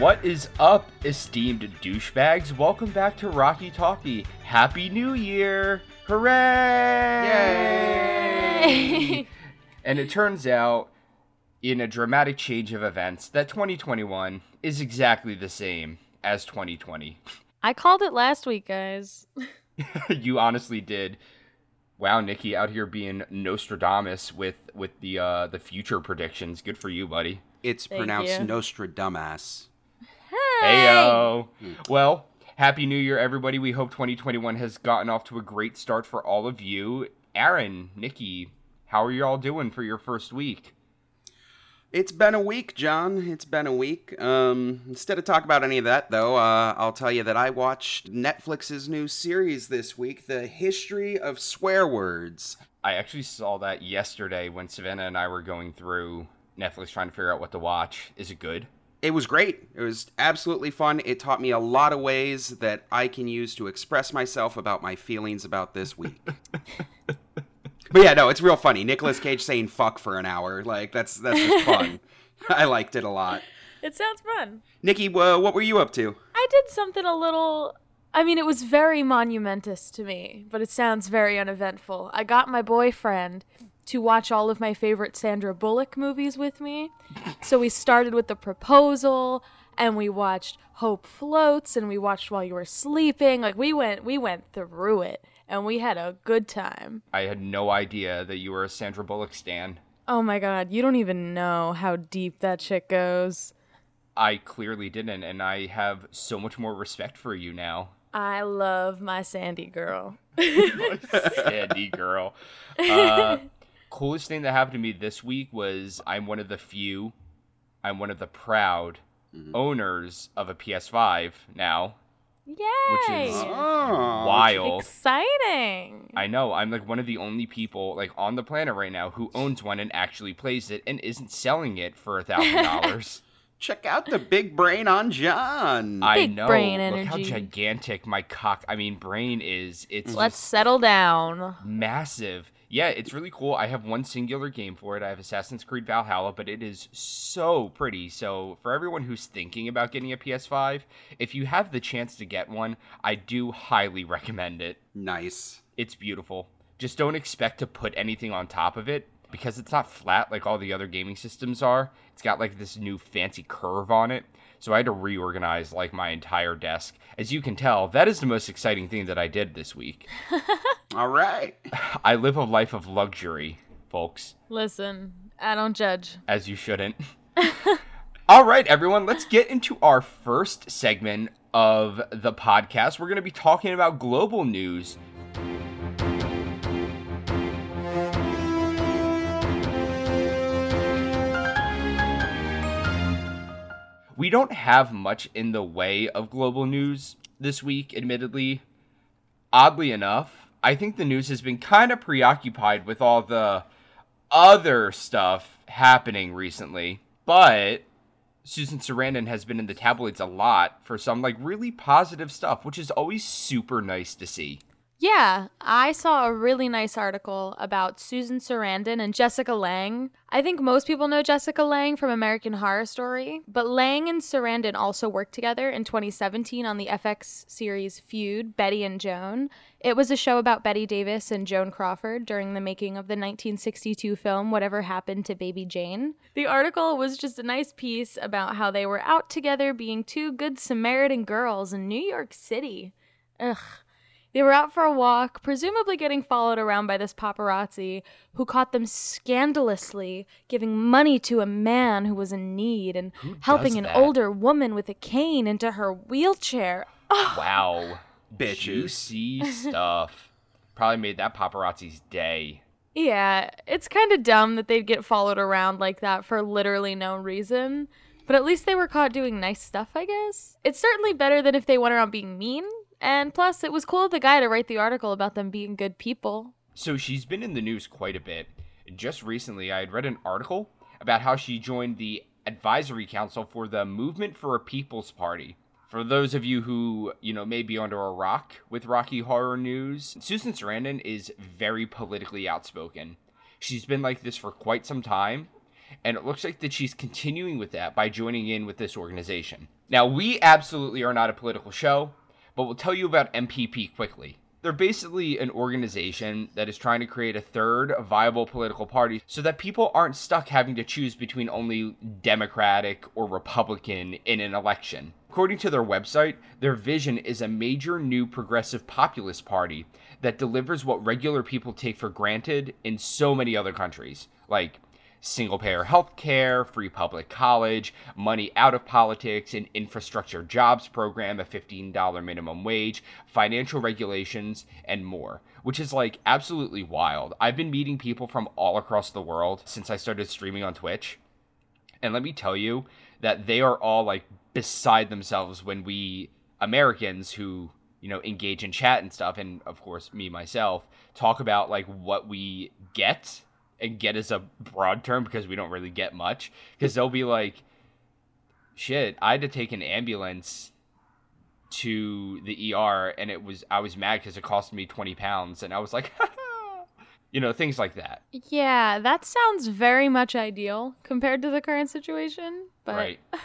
What is up, esteemed douchebags? Welcome back to Rocky Talkie. Happy New Year! Hooray! Yay! and it turns out, in a dramatic change of events, that 2021 is exactly the same as 2020. I called it last week, guys. you honestly did. Wow, Nikki out here being Nostradamus with with the uh the future predictions. Good for you, buddy. It's Thank pronounced you. Nostradamus. Hey! Heyo. Well, happy New Year, everybody. We hope 2021 has gotten off to a great start for all of you. Aaron, Nikki, how are you all doing for your first week? It's been a week, John. It's been a week. Um, instead of talk about any of that, though, uh, I'll tell you that I watched Netflix's new series this week, The History of Swear Words. I actually saw that yesterday when Savannah and I were going through Netflix trying to figure out what to watch. Is it good? It was great. It was absolutely fun. It taught me a lot of ways that I can use to express myself about my feelings about this week. but yeah, no, it's real funny. Nicolas Cage saying fuck for an hour. Like, that's, that's just fun. I liked it a lot. It sounds fun. Nikki, uh, what were you up to? I did something a little. I mean, it was very monumentous to me, but it sounds very uneventful. I got my boyfriend to watch all of my favorite Sandra Bullock movies with me. So we started with The Proposal, and we watched Hope Floats, and we watched While You Were Sleeping. Like we went, we went through it, and we had a good time. I had no idea that you were a Sandra Bullock stan. Oh my god, you don't even know how deep that shit goes. I clearly didn't, and I have so much more respect for you now. I love my Sandy girl. Sandy girl. Uh, coolest thing that happened to me this week was I'm one of the few, I'm one of the proud mm-hmm. owners of a PS5 now. Yay! Ah. Which is- Oh, Wild. Exciting. I know I'm like one of the only people like on the planet right now who owns one and actually plays it and isn't selling it for a thousand dollars. Check out the big brain on John. I know. brain Look how gigantic my cock. I mean, brain is. It's Let's just settle down. massive. Yeah, it's really cool. I have one singular game for it. I have Assassin's Creed Valhalla, but it is so pretty. So, for everyone who's thinking about getting a PS5, if you have the chance to get one, I do highly recommend it. nice. It's beautiful. Just don't expect to put anything on top of it because it's not flat like all the other gaming systems are. It's got like this new fancy curve on it. So I had to reorganize like my entire desk. As you can tell, that is the most exciting thing that I did this week. All right. I live a life of luxury, folks, Listen, I don't judge. as you shouldn't. All right, everyone, let's get into our first segment of the podcast. We're going to be talking about global news. We don't have much in the way of global news this week, admittedly. Oddly enough, I think the news has been kind of preoccupied with all the other stuff happening recently. But Susan Sarandon has been in the tabloids a lot for some like really positive stuff, which is always super nice to see. Yeah, I saw a really nice article about Susan Sarandon and Jessica Lange. I think most people know Jessica Lange from American Horror Story, but Lange and Sarandon also worked together in 2017 on the FX series Feud, Bette and Joan. It was a show about Bette Davis and Joan Crawford during the making of the 1962 film Whatever Happened to Baby Jane. The article was just a nice piece about how they were out together being two good Samaritan girls in New York City. Ugh. They were out for a walk, presumably getting followed around by this paparazzi who caught them scandalously giving money to a man who was in need and Who helping an older woman with a cane into her wheelchair. Wow. Bitches. Juicy stuff. Probably made that paparazzi's day. Yeah, it's kind of dumb that they'd get followed around like that for literally no reason. But at least they were caught doing nice stuff, I guess. It's certainly better than if they went around being mean. And plus, it was cool of the guy to write the article about them being good people. So she's been in the news quite a bit. Just recently, I had read an article about how she joined the advisory council for the Movement for a People's Party. For those of you who, you know, may be under a rock with Rocky Horror News, Susan Sarandon is very politically outspoken. She's been like this for quite some time, And it looks like that she's continuing with that by joining in with this organization. Now, we absolutely are not a political show, but we'll tell you about MPP quickly. They're basically an organization that is trying to create a third viable political party so that people aren't stuck having to choose between only Democratic or Republican in an election. According to their website, their vision is a major new progressive populist party that delivers what regular people take for granted in so many other countries, like single payer health care, free public college, money out of politics, an infrastructure jobs program, a $15 minimum wage, financial regulations, and more, which is like absolutely wild. I've been meeting people from all across the world since I started streaming on Twitch. And let me tell you that they are all like beside themselves when we Americans who you know engage in chat and stuff and of course me myself talk about like what we get and get is a broad term because we don't really get much. Because they'll be like shit i had to take an ambulance to the er and it was i was mad because it cost me 20 pounds. And i was like you know things like that. Yeah, that sounds very much ideal compared to the current situation. But right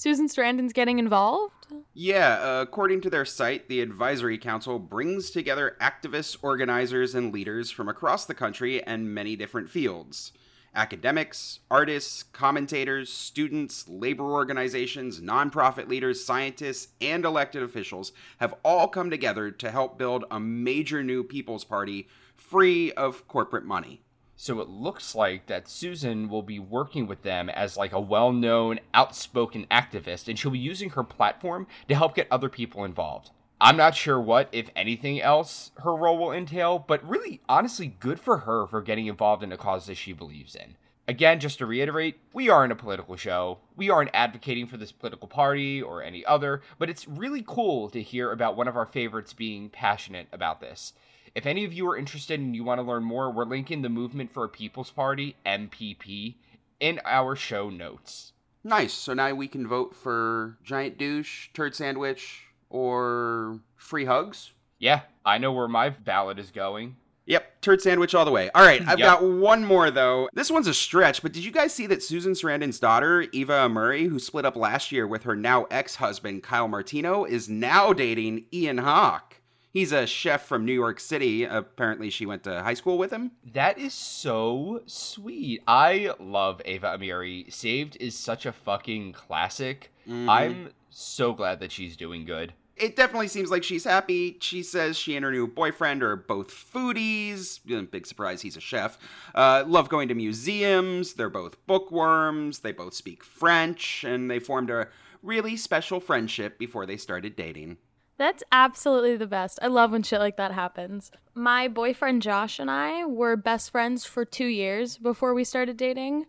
Susan Sarandon's getting involved. Yeah, uh, according to their site, the Advisory Council brings together activists, organizers, and leaders from across the country and many different fields. Academics, artists, commentators, students, labor organizations, nonprofit leaders, scientists, and elected officials have all come together to help build a major new People's Party free of corporate money. So it looks like that Susan will be working with them as like a well-known, outspoken activist, and she'll be using her platform to help get other people involved. I'm not sure what, if anything else, her role will entail, but really, honestly, good for her for getting involved in a cause that she believes in. Again, just to reiterate, we aren't a political show. We aren't advocating for this political party or any other, but it's really cool to hear about one of our favorites being passionate about this. If any of you are interested and you want to learn more, we're linking the Movement for a People's Party, MPP, in our show notes. Nice. So now we can vote for Giant Douche, Turd Sandwich, or Free Hugs. Yeah, I know where my ballot is going. Yep, turd sandwich all the way. All right, I've Yep. got one more though. This one's a stretch, but did you guys see that Susan Sarandon's daughter, Eva Amurri, who split up last year with her now ex-husband Kyle Martino, is now dating Ian Hock? He's a chef from New York City. Apparently, she went to high school with him. That is so sweet. I love Ava Amurri. Saved is such a fucking classic. I'm so glad that she's doing good. It definitely seems like she's happy. She says she and her new boyfriend are both foodies. Big surprise, he's a chef. Uh, love going to museums. They're both bookworms. They both speak French, and they formed a really special friendship before they started dating. That's absolutely the best. I love when shit like that happens. My boyfriend Josh and I were best friends for two years before we started dating.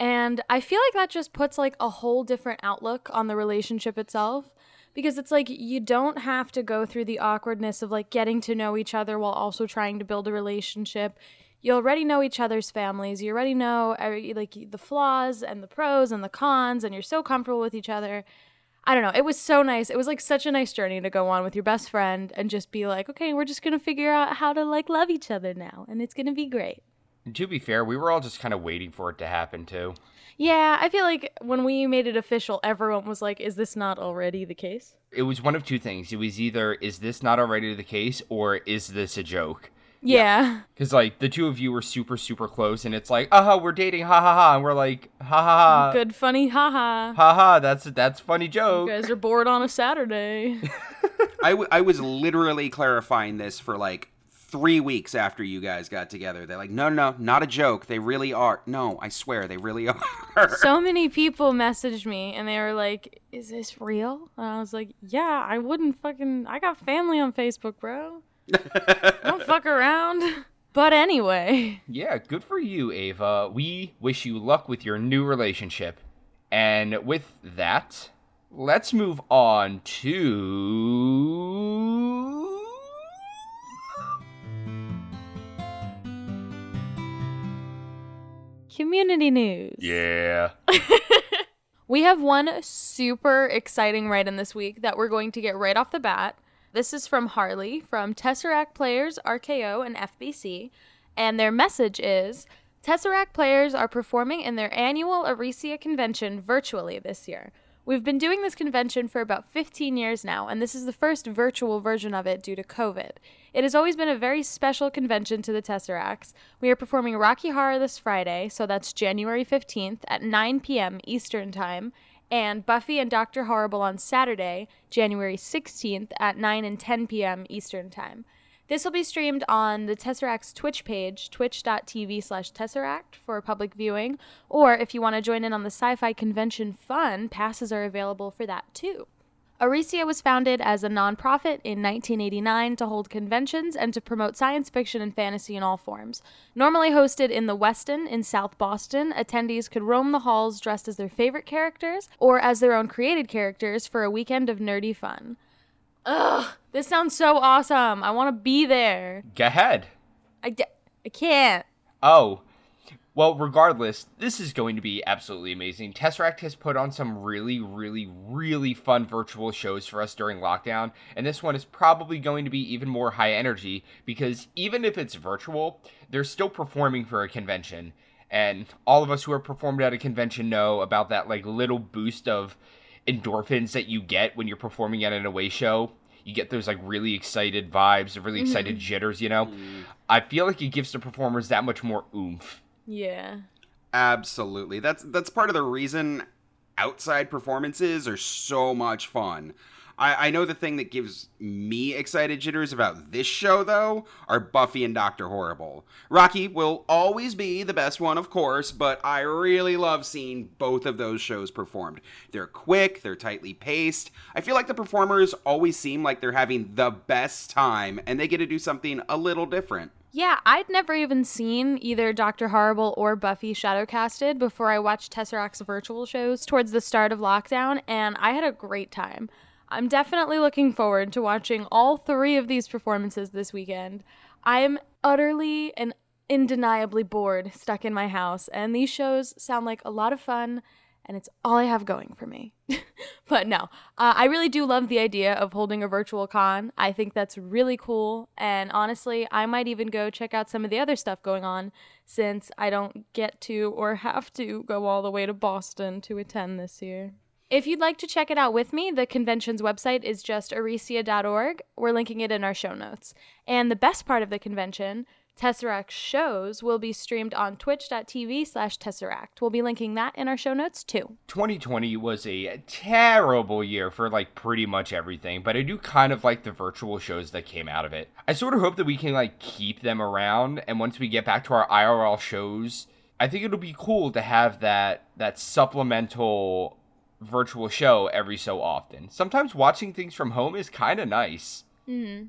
And I feel like that just puts like a whole different outlook on the relationship itself because it's like you don't have to go through the awkwardness of like getting to know each other while also trying to build a relationship. You already know each other's families. You already know like the flaws and the pros and the cons and you're so comfortable with each other. I don't know. It was so nice. It was like such a nice journey to go on with your best friend and just be like, okay, we're just going to figure out how to like love each other now and it's going to be great. And to be fair, we were all just kind of waiting for it to happen too. Yeah, I feel like when we made it official, everyone was like, is this not already the case? It was one of two things. It was either is this not already the case or is this a joke? Yeah. Because like the two of you were super super close, and it's like, uh we're dating, ha ha ha, and we're like, ha ha ha, Good, funny, haha. ha ha, ha, that's that's funny joke. You guys are bored on a Saturday. I, w- I was literally clarifying this for like three weeks after you guys got together. They're like, no, no, no, not a joke. They really are. No, I swear, they really are. so many people messaged me and they were like, is this real? And I was like, yeah, I wouldn't fucking, I got family on Facebook, bro. Don't fuck around. But anyway. Yeah, good for you, Ava. We wish you luck with your new relationship. And with that, let's move on to. Community news. Yeah. We have one super exciting write in this week that we're going to get right off the bat. This is from Harley from Tesseract Players, RKO, and FBC. And their message is Tesseract players are performing in their annual Arisia convention virtually this year. We've been doing this convention for about 15 years now, and this is the first virtual version of it due to COVID. It has always been a very special convention to the Tesseracts. We are performing Rocky Horror this Friday, so that's January 15th at 9 p.m. Eastern Time, and Buffy and Dr. Horrible on Saturday, January 16th at 9 and 10 p.m. Eastern Time. This will be streamed on the Tesseract's Twitch page, twitch.tv slash Tesseract for public viewing, or if you want to join in on the sci-fi convention fun, passes are available for that too. Arisia was founded as a nonprofit in 1989 to hold conventions and to promote science fiction and fantasy in all forms. Normally hosted in the Westin in South Boston, attendees could roam the halls dressed as their favorite characters or as their own created characters for a weekend of nerdy fun. Ugh, this sounds so awesome. I want to be there. Go ahead. I, d- I can't. Oh, well, regardless, this is going to be absolutely amazing. Tesseract has put on some really, really, really fun virtual shows for us during lockdown, and this one is probably going to be even more high energy because even if it's virtual, they're still performing for a convention. And all of us who have performed at a convention know about that like little boost of endorphins that you get when you're performing at an away show. You get those like really excited vibes, really mm-hmm. excited jitters, you know? Mm-hmm. I feel like it gives the performers that much more oomph. Yeah. Absolutely. That's that's part of the reason outside performances are so much fun. I, I know the thing that gives me excited jitters about this show though are Buffy and Doctor Horrible. Rocky will always be the best one, of course, but I really love seeing both of those shows performed. They're quick, they're tightly paced. I feel like the performers always seem like they're having the best time and they get to do something a little different. Yeah, I'd never even seen either Dr. Horrible or Buffy Shadowcasted before I watched Tesseract's virtual shows towards the start of lockdown, and I had a great time. I'm definitely looking forward to watching all three of these performances this weekend. I am utterly and undeniably bored stuck in my house, and these shows sound like a lot of fun, and it's all I have going for me. but no, uh, I really do love the idea of holding a virtual con. I think that's really cool, and honestly, I might even go check out some of the other stuff going on since I don't get to or have to go all the way to Boston to attend this year. If you'd like to check it out with me, the convention's website is just arisia.org. We're linking it in our show notes. And the best part of the convention, Tesseract shows, will be streamed on twitch.tv slash Tesseract. We'll be linking that in our show notes too. 2020 was a terrible year for like pretty much everything, but I do kind of like the virtual shows that came out of it. I sort of hope that we can like keep them around and once we get back to our IRL shows, I think it'll be cool to have that that supplemental virtual show every so often. Sometimes watching things from home is kind of nice. Mm-hmm.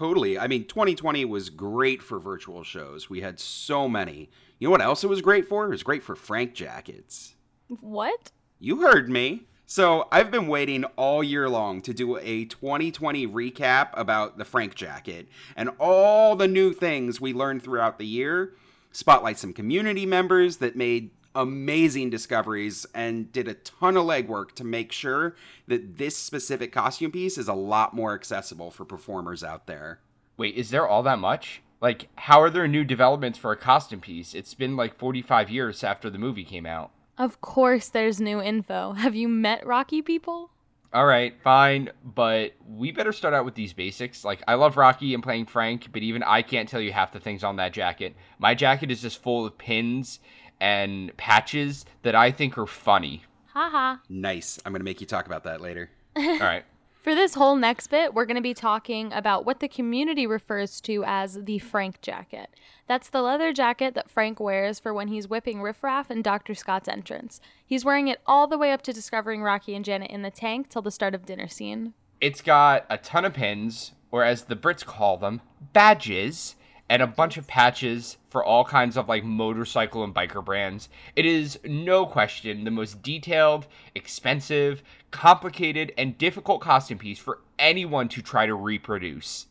Totally. I mean, 2020 was great for virtual shows. We had so many. You know what else it was great for? It was great for Frank jackets. What? You heard me. So, I've been waiting all year long to do a 2020 recap about the Frank jacket and all the new things we learned throughout the year. Spotlight some community members that made amazing discoveries and did a ton of legwork to make sure that this specific costume piece is a lot more accessible for performers out there. Wait, is there all that much? Like, how are there new developments for a costume piece? It's been like 45 years after the movie came out. Of course, there's new info. Have you met Rocky people? All right, fine, but we better start out with these basics. Like, I love Rocky and playing Frank, but even I can't tell you half the things on that jacket. My jacket is just full of pins and patches that I think are funny. Haha. Nice. I'm going to make you talk about that later. All right. For this whole next bit, we're going to be talking about what the community refers to as the Frank jacket. That's the leather jacket that Frank wears for when he's whipping Riff Raff in Dr. Scott's entrance. He's wearing it all the way up to discovering Rocky and Janet in the tank till the start of dinner scene. It's got a ton of pins, or as the Brits call them, badges, and a bunch of patches for all kinds of like motorcycle and biker brands. It is no question the most detailed, expensive, complicated, and difficult costume piece for anyone to try to reproduce.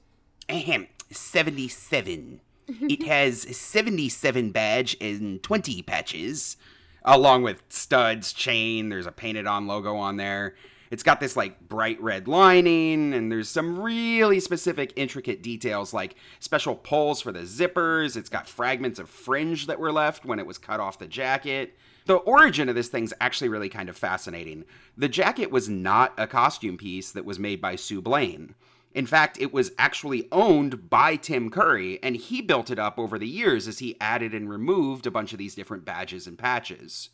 Ahem. 77. it has 77 badge and 20 patches, along with studs, chain. There's a painted on logo on there. It's got this like bright red lining, and there's some really specific, intricate details like special pulls for the zippers. It's got fragments of fringe that were left when it was cut off the jacket. The origin of this thing's actually really kind of fascinating. The jacket was not a costume piece that was made by Sue Blane. In fact, it was actually owned by Tim Curry, and he built it up over the years as he added and removed a bunch of these different badges and patches.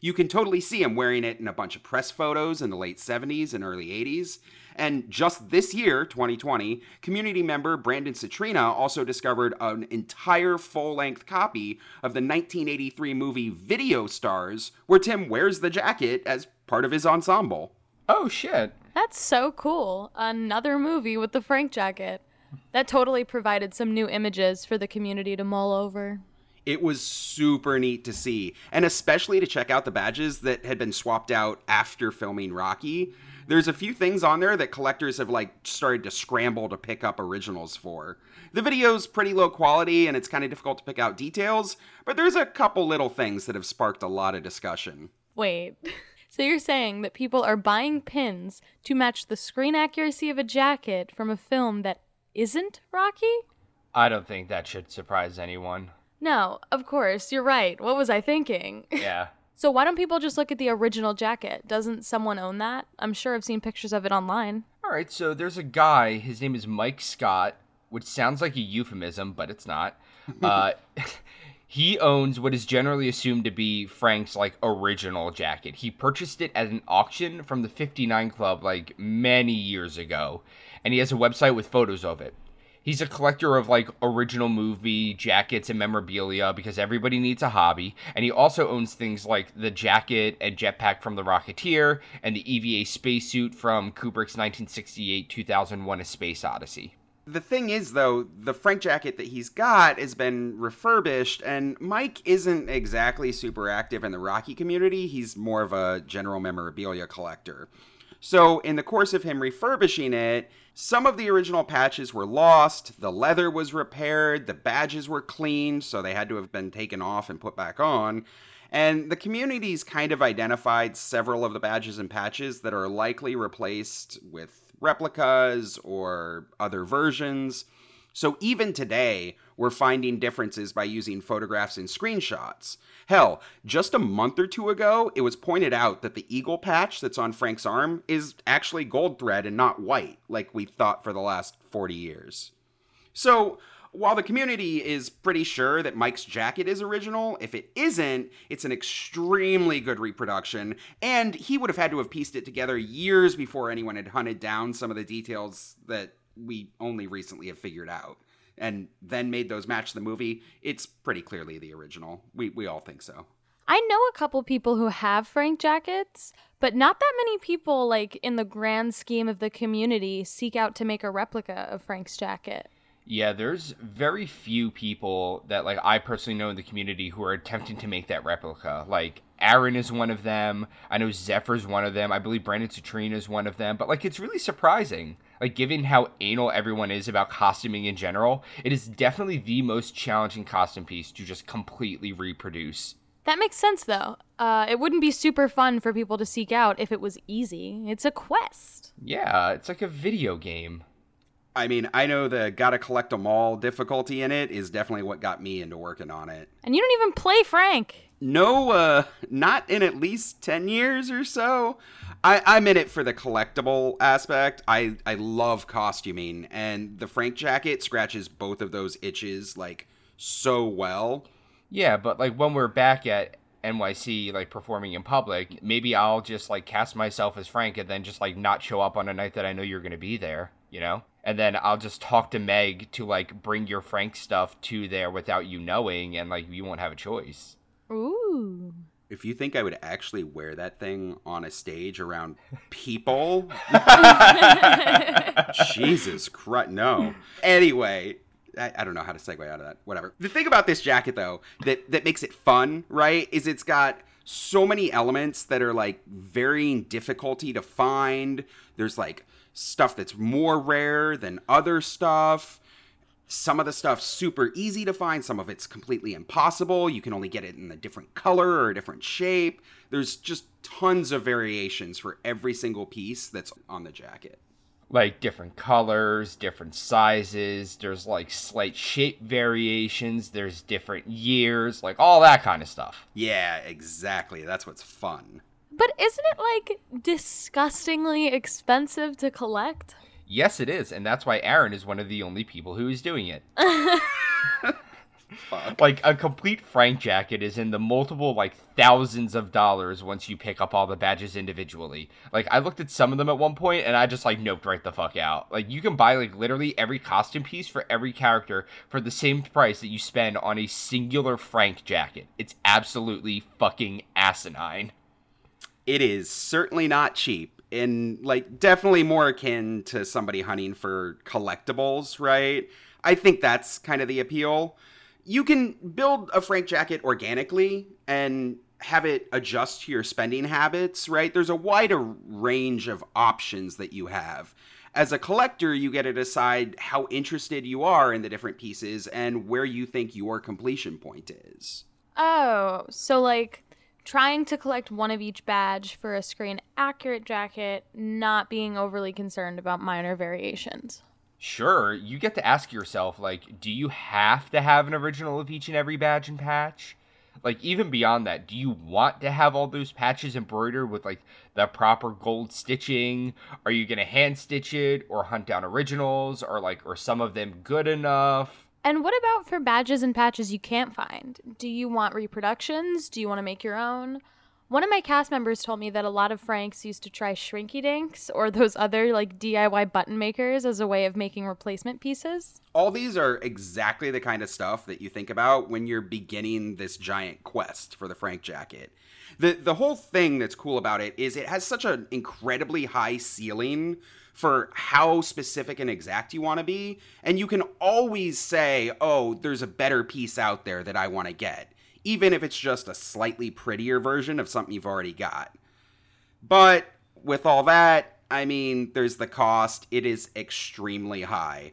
You can totally see him wearing it in a bunch of press photos in the late 70s and early 80s. And just this year, 2020, community member Brandon Citrina also discovered an entire full length copy of the 1983 movie Video Stars, where Tim wears the jacket as part of his ensemble. Oh, shit. That's so cool. Another movie with the Frank jacket. That totally provided some new images for the community to mull over. It was super neat to see, and especially to check out the badges that had been swapped out after filming Rocky. There's a few things on there that collectors have like started to scramble to pick up originals for. The video's pretty low quality and it's kind of difficult to pick out details, but there's a couple little things that have sparked a lot of discussion. Wait. So you're saying that people are buying pins to match the screen accuracy of a jacket from a film that isn't Rocky? I don't think that should surprise anyone. No, of course, you're right. What was I thinking? Yeah. so why don't people just look at the original jacket? Doesn't someone own that? I'm sure I've seen pictures of it online. All right, so there's a guy, his name is Mike Scott, which sounds like a euphemism, but it's not. Uh, he owns what is generally assumed to be Frank's like original jacket. He purchased it at an auction from the 59 Club like many years ago, and he has a website with photos of it. He's a collector of like original movie jackets and memorabilia because everybody needs a hobby. And he also owns things like the jacket and jetpack from The Rocketeer and the EVA spacesuit from Kubrick's 1968 2001 A Space Odyssey. The thing is, though, the Frank jacket that he's got has been refurbished, and Mike isn't exactly super active in the Rocky community. He's more of a general memorabilia collector. So, in the course of him refurbishing it, some of the original patches were lost, the leather was repaired, the badges were cleaned, so they had to have been taken off and put back on. And the communities kind of identified several of the badges and patches that are likely replaced with replicas or other versions. So even today, we're finding differences by using photographs and screenshots. Hell, just a month or two ago, it was pointed out that the eagle patch that's on Frank's arm is actually gold thread and not white, like we thought for the last 40 years. So, while the community is pretty sure that Mike's jacket is original, if it isn't, it's an extremely good reproduction, and he would have had to have pieced it together years before anyone had hunted down some of the details that we only recently have figured out. And then made those match the movie. It's pretty clearly the original. We we all think so. I know a couple people who have Frank jackets, but not that many people, like in the grand scheme of the community, seek out to make a replica of Frank's jacket. Yeah, there's very few people that like I personally know in the community who are attempting to make that replica. Like Aaron is one of them. I know Zephyr's one of them. I believe Brandon Citrina is one of them. But like it's really surprising. Like given how anal everyone is about costuming in general, it is definitely the most challenging costume piece to just completely reproduce. That makes sense though. Uh, it wouldn't be super fun for people to seek out if it was easy. It's a quest. Yeah, it's like a video game. I mean, I know the gotta collect them all difficulty in it is definitely what got me into working on it. And you don't even play Frank. No, uh, not in at least 10 years or so. I, I'm in it for the collectible aspect. I, I love costuming, and the Frank jacket scratches both of those itches, like, so well. Yeah, but like when we're back at NYC, like performing in public, maybe I'll just like cast myself as Frank and then just like not show up on a night that I know you're gonna be there, you know? And then I'll just talk to Meg to like bring your Frank stuff to there without you knowing, and like you won't have a choice. Ooh. If you think I would actually wear that thing on a stage around people, Jesus Christ, no. Anyway, I, I, don't know how to segue out of that. Whatever. The thing about this jacket, though, that that makes it fun, right, is it's got so many elements that are like varying difficulty to find. There's like stuff that's more rare than other stuff. Some of the stuff's super easy to find, some of it's completely impossible. You can only get it in a different color or a different shape. There's just tons of variations for every single piece that's on the jacket. Like different colors, different sizes, there's like slight shape variations, there's different years, like all that kind of stuff. Yeah, exactly. That's what's fun. But isn't it like disgustingly expensive to collect? Yes, it is, and that's why Aaron is one of the only people who is doing it. like a complete Frank jacket is in the multiple like thousands of dollars once you pick up all the badges individually. Like I looked at some of them at one point and I just like noped right the fuck out. Like you can buy like literally every costume piece for every character for the same price that you spend on a singular Frank jacket. It's absolutely fucking asinine. It is certainly not cheap and like definitely more akin to somebody hunting for collectibles, right? I think that's kind of the appeal. You can build a Frank jacket organically and have it adjust to your spending habits, right? There's a wider range of options that you have. As a collector, you get to decide how interested you are in the different pieces and where you think your completion point is. Oh, so like trying to collect one of each badge for a screen accurate jacket, not being overly concerned about minor variations. Sure, you get to ask yourself, like, do you have to have an original of each and every badge and patch? Like, even beyond that, do you want to have all those patches embroidered with, like, the proper gold stitching? Are you gonna hand stitch it or hunt down originals? Or, like, are some of them good enough? And what about for badges and patches you can't find? Do you want reproductions? Do you want to make your own? One of my cast members told me that a lot of Franks used to try Shrinky Dinks or those other like DIY button makers as a way of making replacement pieces. All these are exactly the kind of stuff that you think about when you're beginning this giant quest for the Frank jacket. The the whole thing that's cool about it is it has such an incredibly high ceiling for how specific and exact you want to be. And you can always say, oh, there's a better piece out there that I want to get, even if it's just a slightly prettier version of something you've already got. But with all that, I mean, there's the cost. It is extremely high.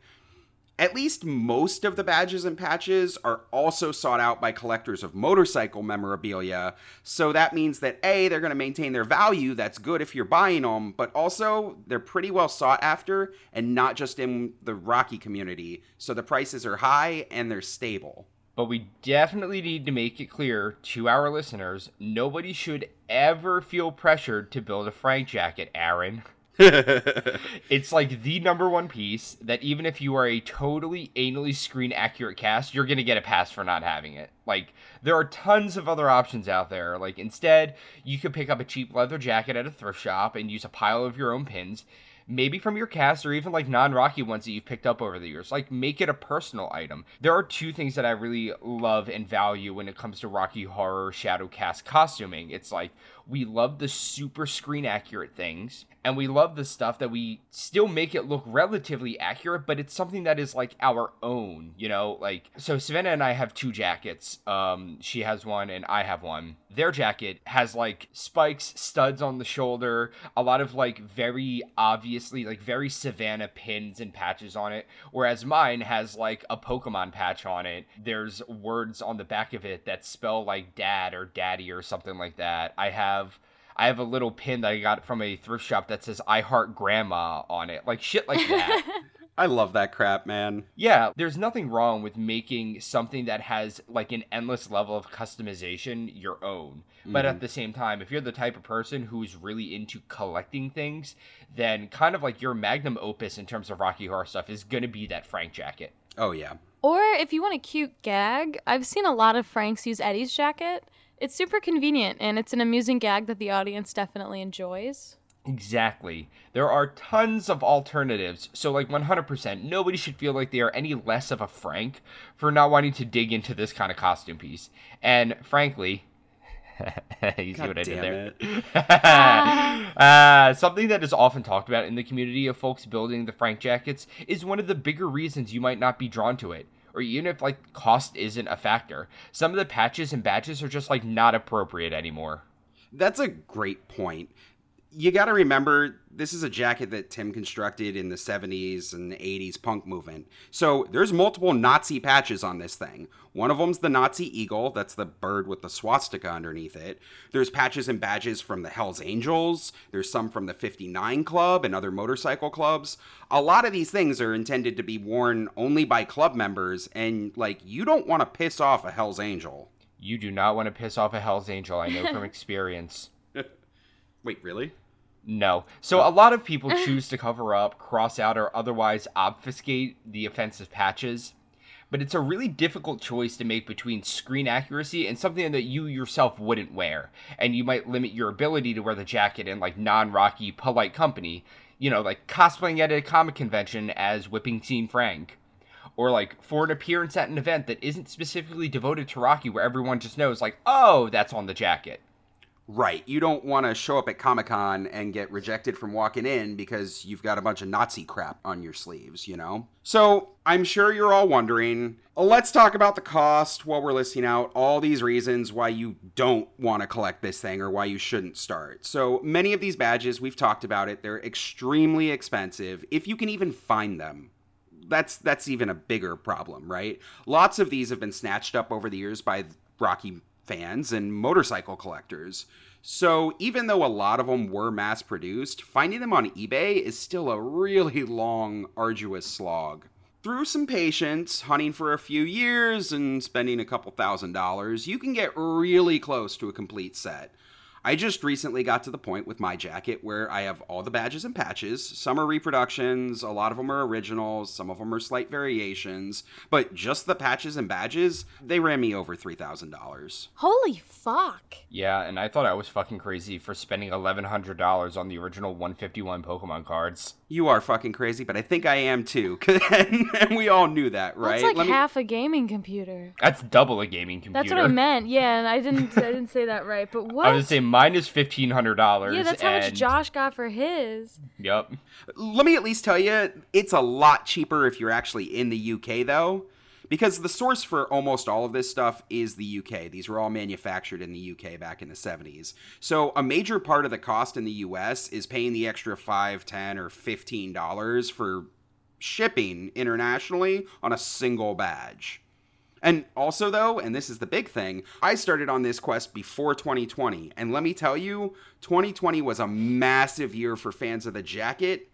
At least most of the badges and patches are also sought out by collectors of motorcycle memorabilia, so that means that A, they're going to maintain their value, that's good if you're buying them, but also they're pretty well sought after and not just in the Rocky community, so the prices are high and they're stable. But we definitely need to make it clear to our listeners nobody should ever feel pressured to build a Frank jacket, Aaron. it's like the number one piece that even if you are a totally anally screen accurate cast, you're gonna get a pass for not having it. Like there are tons of other options out there. Like instead, you could pick up a cheap leather jacket at a thrift shop and use a pile of your own pins maybe from your cast or even like non-rocky ones that you've picked up over the years like make it a personal item there are two things that i really love and value when it comes to rocky horror shadow cast costuming it's like we love the super screen accurate things and we love the stuff that we still make it look relatively accurate but it's something that is like our own you know? Like so savannah and i have two jackets. Um she has one and i have one. Their jacket has like spikes studs on the shoulder a lot of like very obviously like very savannah pins and patches on it whereas mine has like a pokemon patch on it. There's words on the back of it that spell like dad or daddy or something like that. I have I have a little pin that I got from a thrift shop that says I heart grandma on it. Like shit like that. I love that crap, man. Yeah, there's nothing wrong with making something that has like an endless level of customization your own. Mm-hmm. But at the same time, if you're the type of person who's really into collecting things, then kind of like your magnum opus in terms of Rocky Horror stuff is going to be that Frank jacket. Oh, yeah. Or if you want a cute gag, I've seen a lot of Franks use Eddie's jacket. It's super convenient and it's an amusing gag that the audience definitely enjoys. Exactly. There are tons of alternatives, so like 100%, nobody should feel like they are any less of a Frank for not wanting to dig into this kind of costume piece. And frankly, you see what I did there? uh, something that is often talked about in the community of folks building the Frank jackets is one of the bigger reasons you might not be drawn to it or even if like cost isn't a factor. Some of the patches and badges are just like not appropriate anymore. That's a great point. You got to remember this is a jacket that Tim constructed in the 70s and 80s punk movement. So there's multiple Nazi patches on this thing. One of them's the Nazi eagle, that's the bird with the swastika underneath it. There's patches and badges from the Hells Angels. There's some from the 59 Club and other motorcycle clubs. A lot of these things are intended to be worn only by club members, and like, you don't want to piss off a Hells Angel. You do not want to piss off a Hell's Angel, I know from experience. Wait, really? No. So a lot of people choose to cover up, cross out, or otherwise obfuscate the offensive patches. But it's a really difficult choice to make between screen accuracy and something that you yourself wouldn't wear. And you might limit your ability to wear the jacket in like non Rocky, polite company. You know, like cosplaying at a comic convention as Whipping Scene Frank. Or like for an appearance at an event that isn't specifically devoted to Rocky where everyone just knows, like, oh, that's on the jacket. Right. You don't want to show up at Comic Con and get rejected from walking in because you've got a bunch of Nazi crap on your sleeves, you know? So, I'm sure you're all wondering. Let's talk about the cost while we're listing out all these reasons why you don't want to collect this thing or why you shouldn't start. So, many of these badges, we've talked about it, they're extremely expensive if you can even find them that's that's even a bigger problem, right? Lots of these have been snatched up over the years by Rocky fans and motorcycle collectors. So, even though a lot of them were mass produced, finding them on eBay is still a really long, arduous slog. Through some patience, hunting for a few years, and spending a couple thousand dollars, you can get really close to a complete set. I just recently got to the point with my jacket where I have all the badges and patches. Some are reproductions, a lot of them are originals, some of them are slight variations, but just the patches and badges, they ran me over $3,000. Holy fuck. Yeah, and I thought I was fucking crazy for spending $1,100 on the original 151 Pokemon cards. You are fucking crazy, but I think I am too. and, we all knew that, right? That's like Let half me... a gaming computer. That's double a gaming computer. That's what I meant. Yeah, and I didn't I didn't say that right. But what? I was say mine is fifteen hundred dollars. Yeah, that's how much Josh got for his. Yep. Let me at least tell you, it's a lot cheaper if you're actually in the UK though because the source for almost all of this stuff is the UK. These were all manufactured in the UK back in the 70s. So a major part of the cost in the US is paying the extra 5, 10 or 15 dollars for shipping internationally on a single badge. And also, though, and this is the big thing, I started on this quest before 2020. And let me tell you, 2020 was a massive year for fans of the jacket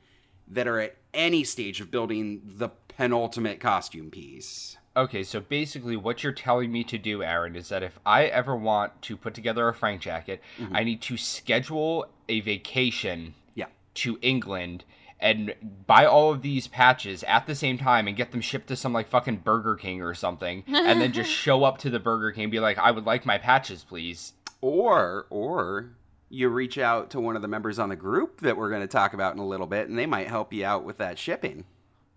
that are at any stage of building the penultimate costume piece. Okay, so basically, what you're telling me to do, Aaron, is that if I ever want to put together a Frank jacket, mm-hmm. I need to schedule a vacation yeah. to England and buy all of these patches at the same time and get them shipped to some like fucking Burger King or something, and then just show up to the Burger King and be like, "I would like my patches, please." Or, or you reach out to one of the members on the group that we're going to talk about in a little bit, and they might help you out with that shipping.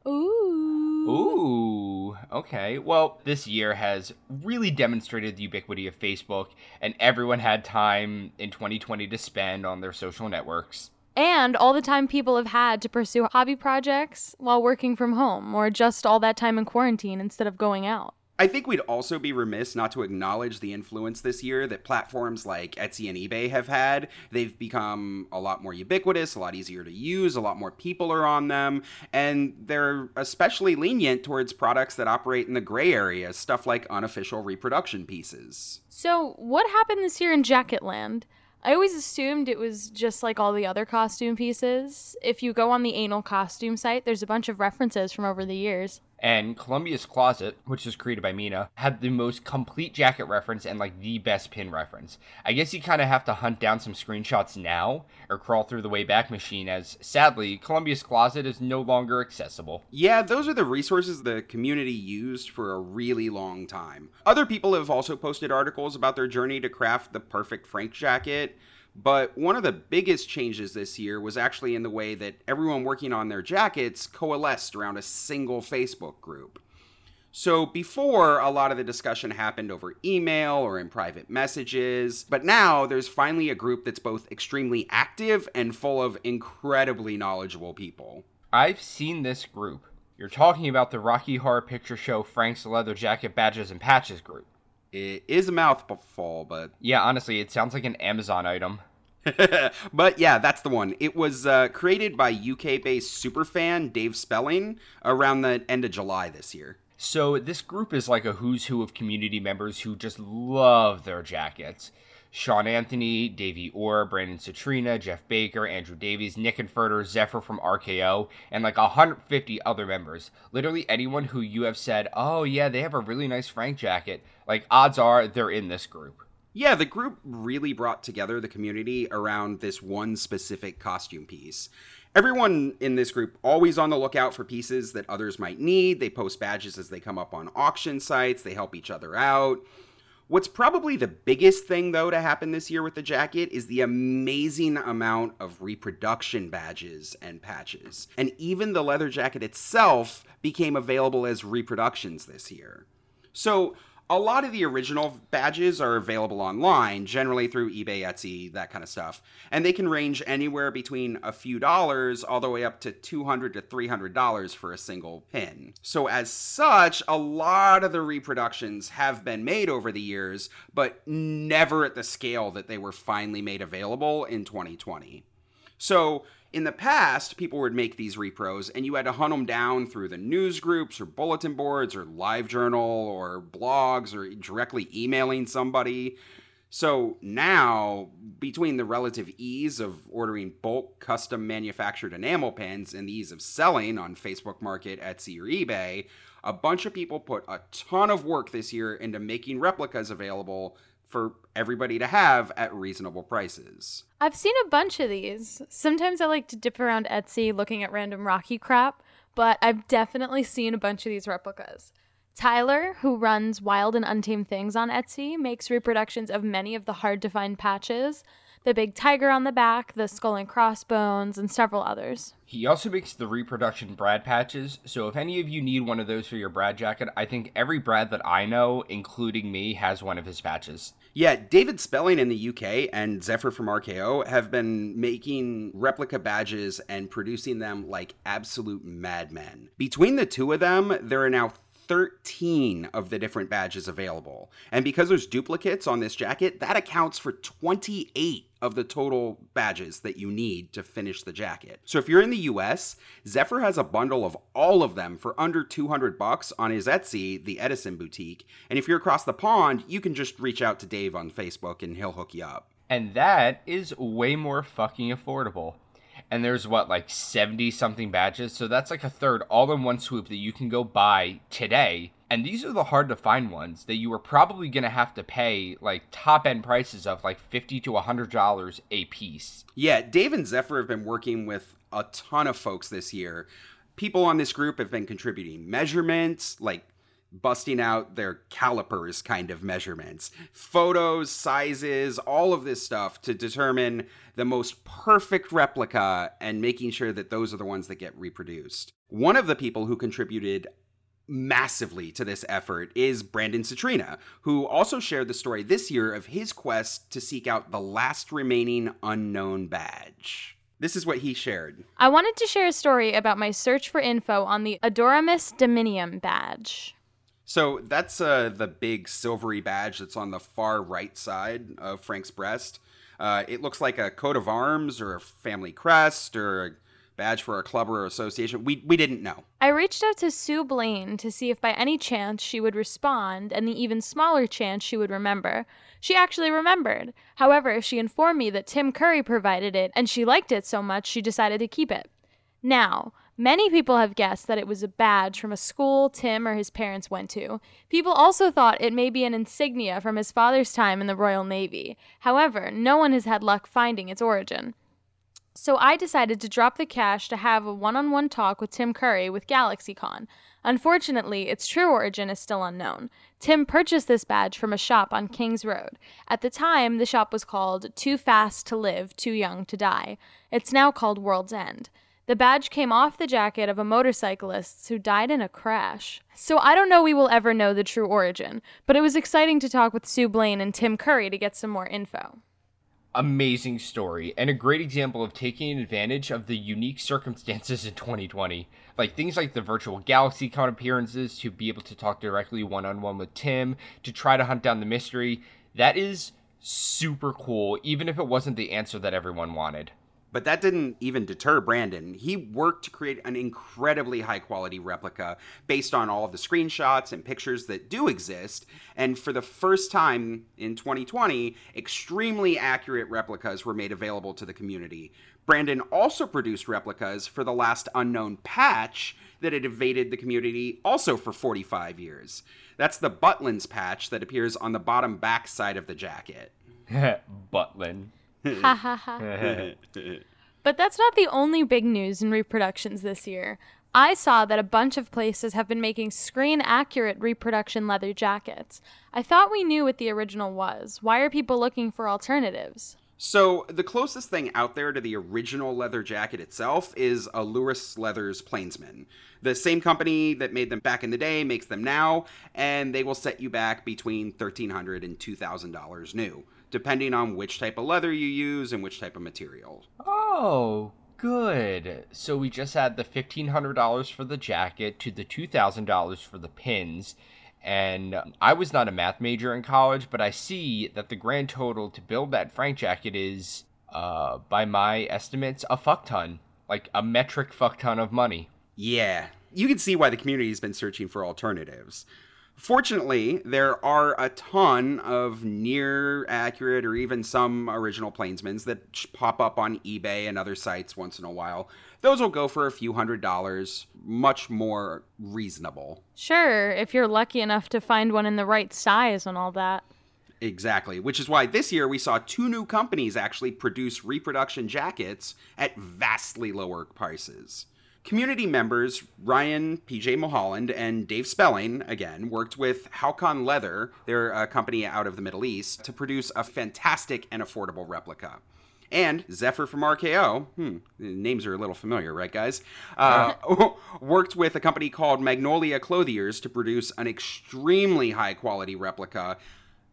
Ooh. Ooh. Okay. Well, this year has really demonstrated the ubiquity of Facebook, and everyone had time in 2020 to spend on their social networks. And all the time people have had to pursue hobby projects while working from home, or just all that time in quarantine instead of going out. I think we'd also be remiss not to acknowledge the influence this year that platforms like Etsy and eBay have had. They've become a lot more ubiquitous, a lot easier to use, a lot more people are on them, and they're especially lenient towards products that operate in the gray area, stuff like unofficial reproduction pieces. So, what happened this year in Jacketland? I always assumed it was just like all the other costume pieces. If you go on the anal costume site, there's a bunch of references from over the years. And Columbia's Closet, which was created by Mina, had the most complete jacket reference and like the best pin reference. I guess you kind of have to hunt down some screenshots now or crawl through the Wayback Machine, as sadly, Columbia's Closet is no longer accessible. Yeah, those are the resources the community used for a really long time. Other people have also posted articles about their journey to craft the perfect Frank jacket. But one of the biggest changes this year was actually in the way that everyone working on their jackets coalesced around a single Facebook group. So before, a lot of the discussion happened over email or in private messages, but now there's finally a group that's both extremely active and full of incredibly knowledgeable people. I've seen this group. You're talking about the Rocky Horror Picture Show Frank's Leather Jacket Badges and Patches group. It is a mouthful, but yeah, honestly, it sounds like an Amazon item. but yeah, that's the one. It was uh, created by UK based superfan Dave Spelling around the end of July this year. So this group is like a who's who of community members who just love their jackets. Sean Anthony, Davey Orr, Brandon Citrina, Jeff Baker, Andrew Davies, Nick Inferter, Zephyr from RKO, and like 150 other members. Literally anyone who you have said, oh yeah, they have a really nice Frank jacket, like odds are they're in this group. Yeah, the group really brought together the community around this one specific costume piece. Everyone in this group always on the lookout for pieces that others might need. They post badges as they come up on auction sites. They help each other out. What's probably the biggest thing, though, to happen this year with the jacket is the amazing amount of reproduction badges and patches. And even the leather jacket itself became available as reproductions this year. So, a lot of the original badges are available online, generally through eBay, Etsy, that kind of stuff. And they can range anywhere between a few dollars all the way up to 200 to $300 for a single pin. So, as such, a lot of the reproductions have been made over the years, but never at the scale that they were finally made available in 2020. So, in the past, people would make these repros and you had to hunt them down through the news groups or bulletin boards or live journal or blogs or directly emailing somebody. So now, between the relative ease of ordering bulk custom manufactured enamel pins and the ease of selling on Facebook Market, Etsy, or eBay, a bunch of people put a ton of work this year into making replicas available for everybody to have at reasonable prices. I've seen a bunch of these. Sometimes I like to dip around Etsy looking at random Rocky crap, but I've definitely seen a bunch of these replicas. Tyler, who runs Wild and Untamed Things on Etsy, makes reproductions of many of the hard to find patches the big tiger on the back, the skull and crossbones, and several others. He also makes the reproduction Brad patches, so if any of you need one of those for your Brad jacket, I think every Brad that I know, including me, has one of his patches. Yeah, David Spelling in the UK and Zephyr from RKO have been making replica badges and producing them like absolute madmen. Between the two of them, there are now 13 of the different badges available. And because there's duplicates on this jacket, that accounts for 28 of the total badges that you need to finish the jacket. So if you're in the US, Zephyr has a bundle of all of them for under 200 bucks on his Etsy, the Edison boutique. And if you're across the pond, you can just reach out to Dave on Facebook and he'll hook you up. And that is way more fucking affordable and there's what like 70 something badges so that's like a third all in one swoop that you can go buy today and these are the hard to find ones that you are probably going to have to pay like top end prices of like 50 to 100 dollars a piece. Yeah dave and zephyr have been working with a ton of folks this year. People on this group have been contributing measurements like busting out their calipers kind of measurements, photos, sizes, all of this stuff to determine the most perfect replica and making sure that those are the ones that get reproduced. One of the people who contributed massively to this effort is Brandon Citrina, who also shared the story this year of his quest to seek out the last remaining unknown badge. This is what he shared. I wanted to share a story about my search for info on the Adoramus Dominium badge. So that's uh, the big silvery badge that's on the far right side of Frank's breast. Uh, it looks like a coat of arms or a family crest or a badge for a club or association. We, we didn't know. I reached out to Sue Blane to see if by any chance she would respond and the even smaller chance she would remember. She actually remembered. However, she informed me that Tim Curry provided it and she liked it so much she decided to keep it. Now, Many people have guessed that it was a badge from a school Tim or his parents went to. People also thought it may be an insignia from his father's time in the Royal Navy. However, no one has had luck finding its origin. So I decided to drop the cash to have a one on one talk with Tim Curry with GalaxyCon. Unfortunately, its true origin is still unknown. Tim purchased this badge from a shop on Kings Road. At the time, the shop was called Too Fast to Live, Too Young to Die. It's now called World's End. The badge came off the jacket of a motorcyclist who died in a crash. So I don't know we will ever know the true origin, but it was exciting to talk with Sue Blane and Tim Curry to get some more info. Amazing story, and a great example of taking advantage of the unique circumstances in 2020. Like things like the virtual GalaxyCon appearances, to be able to talk directly one on one with Tim, to try to hunt down the mystery. That is super cool, even if it wasn't the answer that everyone wanted. But that didn't even deter Brandon. He worked to create an incredibly high quality replica based on all of the screenshots and pictures that do exist. And for the first time in 2020, extremely accurate replicas were made available to the community. Brandon also produced replicas for the last unknown patch that had evaded the community also for 45 years. That's the Butlins patch that appears on the bottom back side of the jacket. Butlin. Ha ha ha. But that's not the only big news in reproductions this year. I saw that a bunch of places have been making screen accurate reproduction leather jackets. I thought we knew what the original was. Why are people looking for alternatives? So, the closest thing out there to the original leather jacket itself is a Lewis Leathers Plainsman. The same company that made them back in the day makes them now, and they will set you back between $1,300 and $2,000 new, depending on which type of leather you use and which type of material. Oh, good. So we just add the $1,500 for the jacket to the $2,000 for the pins. And I was not a math major in college, but I see that the grand total to build that Frank jacket is, uh, by my estimates, a fuck ton. Like a metric fuck ton of money. Yeah, you can see why the community has been searching for alternatives. Fortunately, there are a ton of near accurate or even some original Plainsmans that pop up on eBay and other sites once in a while. Those will go for a few hundred dollars, much more reasonable. Sure, if you're lucky enough to find one in the right size and all that. Exactly, which is why this year we saw two new companies actually produce reproduction jackets at vastly lower prices. Community members Ryan PJ Mulholland and Dave Spelling, again, worked with Halcon Leather, their uh, company out of the Middle East, to produce a fantastic and affordable replica. And Zephyr from RKO, hmm, names are a little familiar, right, guys? Uh, worked with a company called Magnolia Clothiers to produce an extremely high quality replica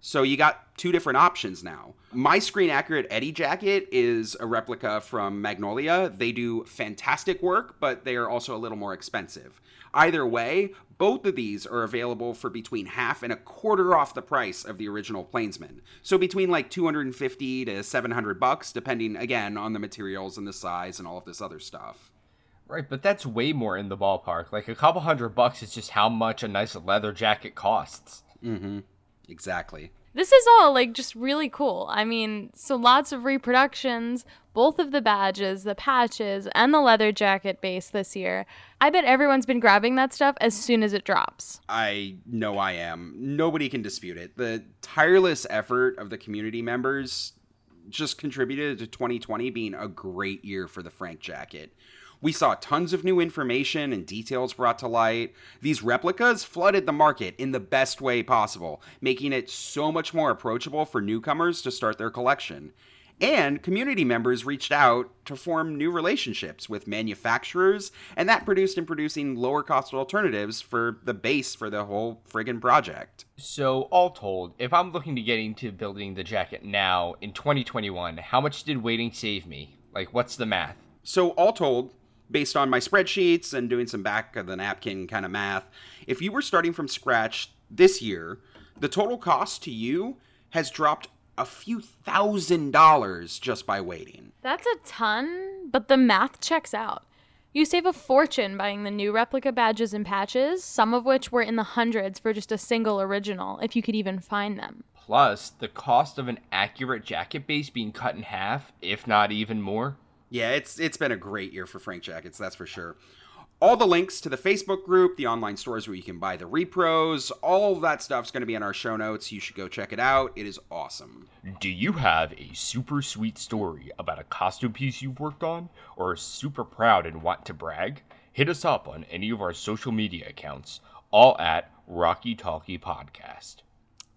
so you got two different options now. My screen accurate Eddie jacket is a replica from Magnolia. They do fantastic work, but they are also a little more expensive. Either way, both of these are available for between half and a quarter off the price of the original Plainsman. So between like 250 to 700 bucks depending again on the materials and the size and all of this other stuff. Right, but that's way more in the ballpark. Like a couple hundred bucks is just how much a nice leather jacket costs. Mhm. Exactly. This is all like just really cool. I mean, so lots of reproductions, both of the badges, the patches, and the leather jacket base this year. I bet everyone's been grabbing that stuff as soon as it drops. I know I am. Nobody can dispute it. The tireless effort of the community members just contributed to 2020 being a great year for the Frank jacket. We saw tons of new information and details brought to light. These replicas flooded the market in the best way possible, making it so much more approachable for newcomers to start their collection. And community members reached out to form new relationships with manufacturers, and that produced in producing lower cost alternatives for the base for the whole friggin' project. So, all told, if I'm looking to get into building the jacket now in 2021, how much did waiting save me? Like, what's the math? So, all told, based on my spreadsheets and doing some back of the napkin kind of math, if you were starting from scratch this year, the total cost to you has dropped a few thousand dollars just by waiting. That's a ton, but the math checks out. You save a fortune buying the new replica badges and patches, some of which were in the hundreds for just a single original, if you could even find them. Plus, the cost of an accurate jacket base being cut in half, if not even more. Yeah, it's it's been a great year for Frank Jackets, that's for sure. All the links to the Facebook group, the online stores where you can buy the repros, all of that stuff's going to be in our show notes. You should go check it out. It is awesome. Do you have a super sweet story about a costume piece you've worked on, or are super proud and want to brag? Hit us up on any of our social media accounts, all at Rocky Talkie Podcast.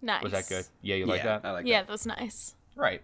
Nice. Was that good? Yeah, you like yeah, that? I like Yeah, that. was nice. Right.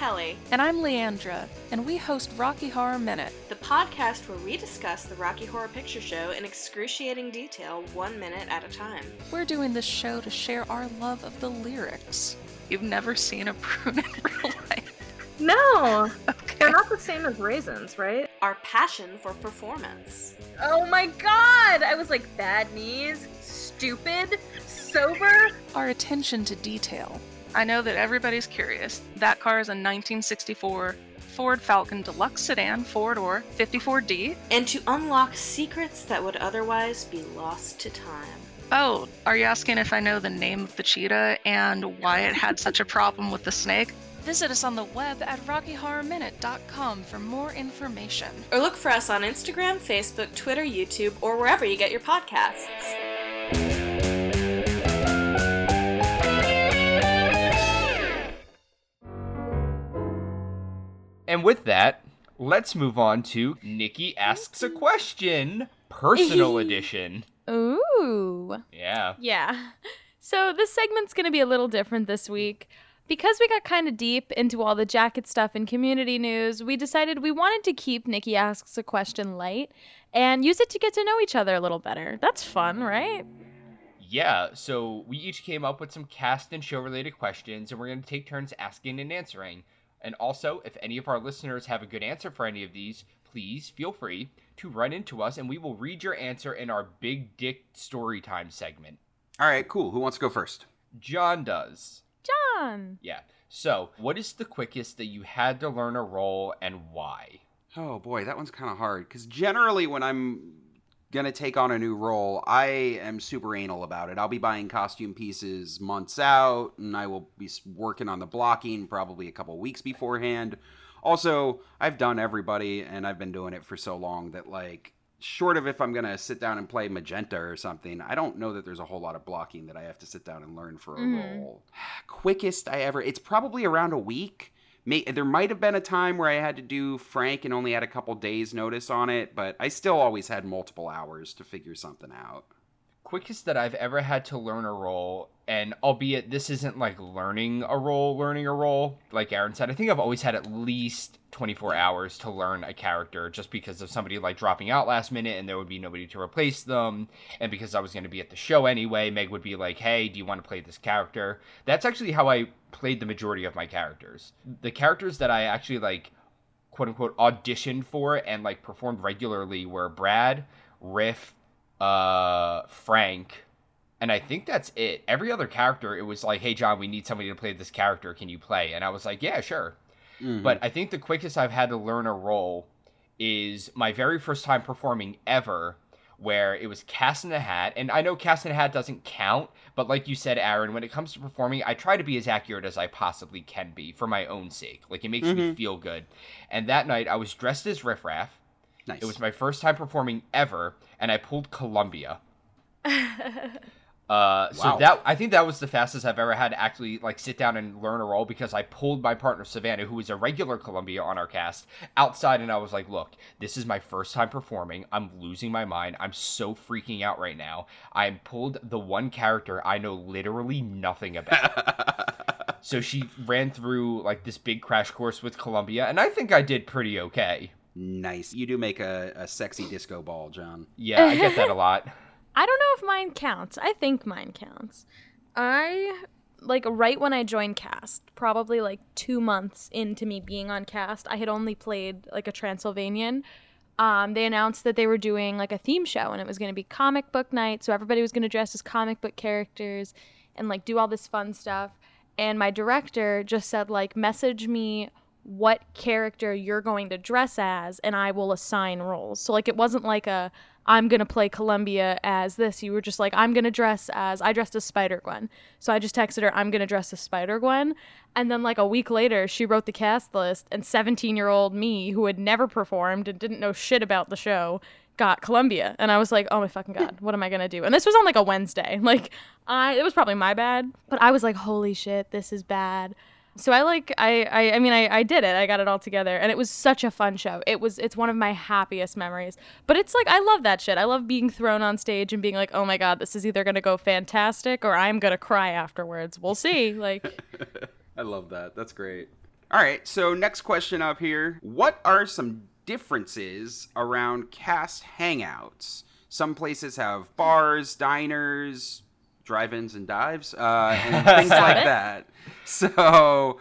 Kelly, And I'm Leandra, and we host Rocky Horror Minute. the podcast where we discuss the Rocky Horror Picture Show in excruciating detail, one minute at a time. We're doing this show to share our love of the lyrics. You've never seen a prune in real life. No, Okay. they're not the same as raisins, right? Our passion for performance. Oh my god! I was like, bad knees, stupid, sober. Our attention to detail. I know that everybody's curious. That car is a 1964 Ford Falcon Deluxe Sedan four door 54D. And to unlock secrets that would otherwise be lost to time. Oh, are you asking if I know the name of the cheetah and why it had such a problem with the snake? Visit us on the web at rockyhorrorminute.com for more information. Or look for us on Instagram, Facebook, Twitter, YouTube, or wherever you get your podcasts. And with that, let's move on to Nikki asks a mm-hmm. question, personal edition. Ooh. Yeah. Yeah. So this segment's going to be a little different this week. Because we got kind of deep into all the jacket stuff and community news, we decided we wanted to keep Nikki Asks a Question light and use it to get to know each other a little better. That's fun, right? Yeah, so we each came up with some cast and show related questions, and we're going to take turns asking and answering. And also, if any of our listeners have a good answer for any of these, please feel free to run into us and we will read your answer in our Big Dick Storytime segment. All right, cool. Who wants to go first? John does. John. Yeah. So, what is the quickest that you had to learn a role and why? Oh boy, that one's kind of hard because generally when I'm gonna take on a new role, I am super anal about it. I'll be buying costume pieces months out, and I will be working on the blocking probably a couple weeks beforehand. Also, I've done everybody, and I've been doing it for so long that like. Short of if I'm gonna sit down and play magenta or something, I don't know that there's a whole lot of blocking that I have to sit down and learn for a Mhm. role. Quickest I ever, it's probably around a week. May, there might have been a time where I had to do Frank and only had a couple days notice on it, but I still always had multiple hours to figure something out. Quickest that I've ever had to learn a role, and albeit this isn't like learning a role, learning a role, like Aaron said, I think I've always had at least 24 hours to learn a character just because of somebody like dropping out last minute and there would be nobody to replace them. And because I was going to be at the show anyway, Meg would be like, hey, do you want to play this character? That's actually how I played the majority of my characters. The characters that I actually like, quote unquote, auditioned for and like performed regularly were Brad, Riff, uh, Frank, and I think that's it. Every other character, it was like, hey, John, we need somebody to play this character. Can you play? And I was like, yeah, sure. Mhm. But I think the quickest I've had to learn a role is my very first time performing ever, where it was Cast in a Hat. And I know Cast in a Hat doesn't count, but like you said, Aaron, when it comes to performing, I try to be as accurate as I possibly can be for my own sake. Like, it makes me Mhm. feel good. And that night, I was dressed as Riff Raff. Nice. It was my first time performing ever, and I pulled Columbia. Uh, so Wow. that I think that was the fastest I've ever had to actually like sit down and learn a role because I pulled my partner Savannah, who was a regular Columbia on our cast, outside, and I was like, "Look, this is my first time performing. I'm losing my mind. I'm so freaking out right now. I pulled the one character I know literally nothing about." so she ran through like this big crash course with Columbia, and I think I did pretty okay. Nice. You do make a, a sexy disco ball, John. Yeah, I get that a lot. I don't know if mine counts. I think mine counts. I like right when I joined cast, probably like 2 months into me being on cast, I had only played like a Transylvanian. Um, they announced that they were doing like a theme show and it was going to be comic book night, so everybody was going to dress as comic book characters and like do all this fun stuff. And my director just said like message me what character you're going to dress as and I will assign roles. So like it wasn't like a I'm going to play Columbia as this. You were just like I'm going to dress as I dressed as Spider-Gwen. So I just texted her I'm going to dress as Spider-Gwen and then like a week later she wrote the cast list and 17-year-old me who had never performed and didn't know shit about the show got Columbia and I was like, "Oh my fucking god, what am I going to do?" And this was on like a Wednesday. Like I it was probably my bad, but I was like, "Holy shit, this is bad." So I like I I, I mean I, I did it. I got it all together and it was such a fun show. It was it's one of my happiest memories. But it's like I love that shit. I love being thrown on stage and being like, "Oh my god, this is either going to go fantastic or I'm going to cry afterwards." We'll see. Like I love that. That's great. All right, so next question up here. What are some differences around cast hangouts? Some places have bars, diners, drive ins, and dives, uh, and things like that. So,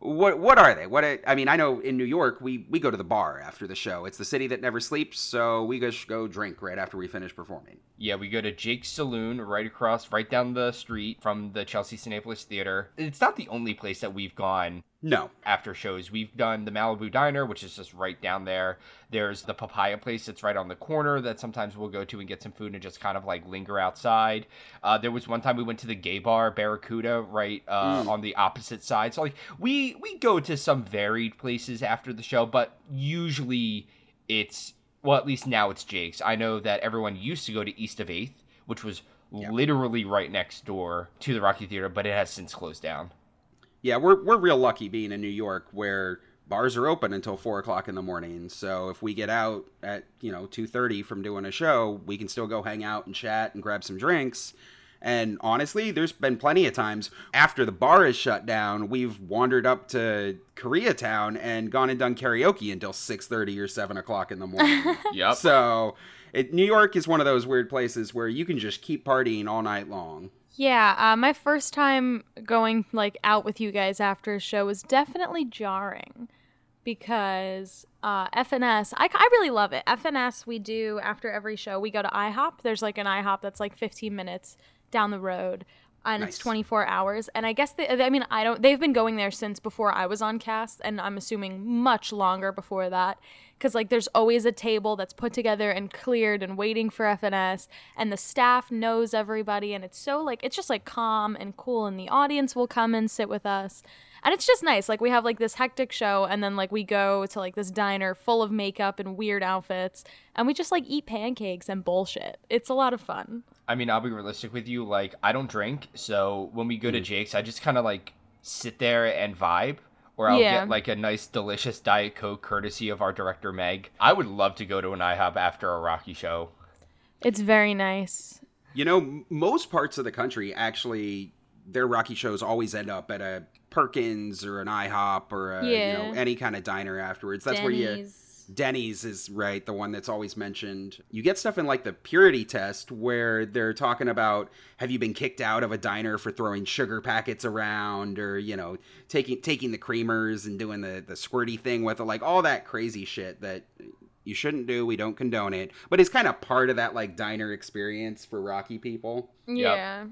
what what are they? What I mean, I know in New York we we go to the bar after the show. It's the city that never sleeps, so we just go drink right after we finish performing. Yeah, we go to Jake's Saloon right across, right down the street from the Chelsea Cinepolis Theater. It's not the only place that we've gone No, after shows. We've done the Malibu Diner, which is just right down there. There's the Papaya place that's right on the corner that sometimes we'll go to and get some food and just kind of like linger outside. Uh, there was one time we went to the gay bar Barracuda right uh, on the opposite side. So like we we go to some varied places after the show, but usually it's well at least now it's Jake's. I know that everyone used to go to East of Eighth, which was literally right next door to the Rocky Theater, but it has since closed down. Yeah, we're we're real lucky being in New York where bars are open until four o'clock in the morning. So if we get out at you know two thirty from doing a show, we can still go hang out and chat and grab some drinks. And honestly, there's been plenty of times after the bar is shut down, we've wandered up to Koreatown and gone and done karaoke until six thirty or seven o'clock in the morning. Yep. so it, New York is one of those weird places where you can just keep partying all night long. Yeah, uh, my first time going like out with you guys after a show was definitely jarring because uh, FNS, I, I really love it. FNS, we do after every show, we go to IHOP. There's like an IHOP that's like 15 minutes down the road. And it's 24 hours. And I guess, they, I mean, I don't, they've been going there since before I was on cast. And I'm assuming much longer before that. Cause like there's always a table that's put together and cleared and waiting for FNS. And the staff knows everybody. And it's so like, it's just like calm and cool. And the audience will come and sit with us. And it's just nice. Like we have like this hectic show and then like we go to like this diner full of makeup and weird outfits and we just like eat pancakes and bullshit. It's a lot of fun. I mean, I'll be realistic with you. Like, I don't drink, so when we go to hmm. Jake's, I just kind of like sit there and vibe, or I'll Yeah. get like a nice, delicious Diet Coke courtesy of our director Meg. I would love to go to an IHOP after a Rocky show. It's very nice. You know, m- most parts of the country actually their Rocky shows always end up at a Perkins or an IHOP or a, you Yeah. know any kind of diner afterwards. That's where you Denny's. Denny's is right, the one that's always mentioned. You get stuff in like the purity test where they're talking about have you been kicked out of a diner for throwing sugar packets around or, you know, taking taking the creamers and doing the the squirty thing with it, like all that crazy shit that you shouldn't do. We don't condone it, but it's kind of part of that like diner experience for Rocky people. Yeah.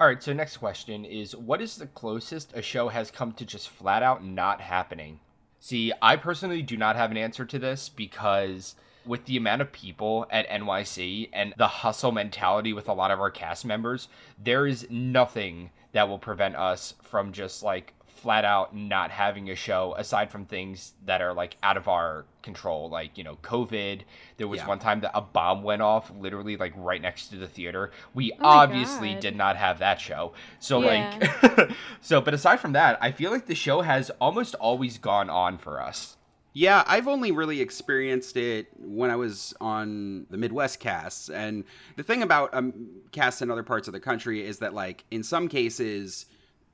All right, so next question is what is the closest a show has come to just flat out not happening? See, I personally do not have an answer to this because with the amount of people at NYC and the hustle mentality with a lot of our cast members, there is nothing that will prevent us from just like flat out not having a show aside from things that are like out of our control like you know covid there was Yeah. one time that a bomb went off literally like right next to the theater we my obviously God. did not have that show so Yeah. like so but aside from that i feel like the show has almost always gone on for us Yeah, I've only really experienced it when I was on the Midwest casts. And the thing about um, casts in other parts of the country is that, like, in some cases,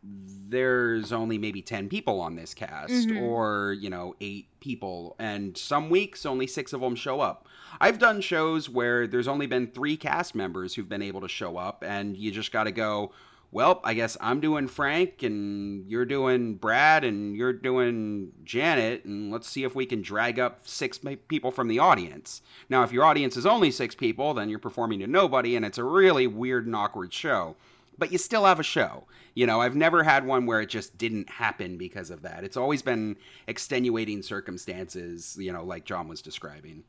there's only maybe 10 people on this cast mm-hmm. or, you know, eight people. And some weeks, only six of them show up. I've done shows where there's only been three cast members who've been able to show up, and you just got to go, well, I guess I'm doing Frank and you're doing Brad and you're doing Janet, and let's see if we can drag up six people from the audience. Now, if your audience is only six people, then you're performing to nobody, and it's a really weird and awkward show. But you still have a show. You know, I've never had one where it just didn't happen because of that. It's always been extenuating circumstances, you know, like John was describing.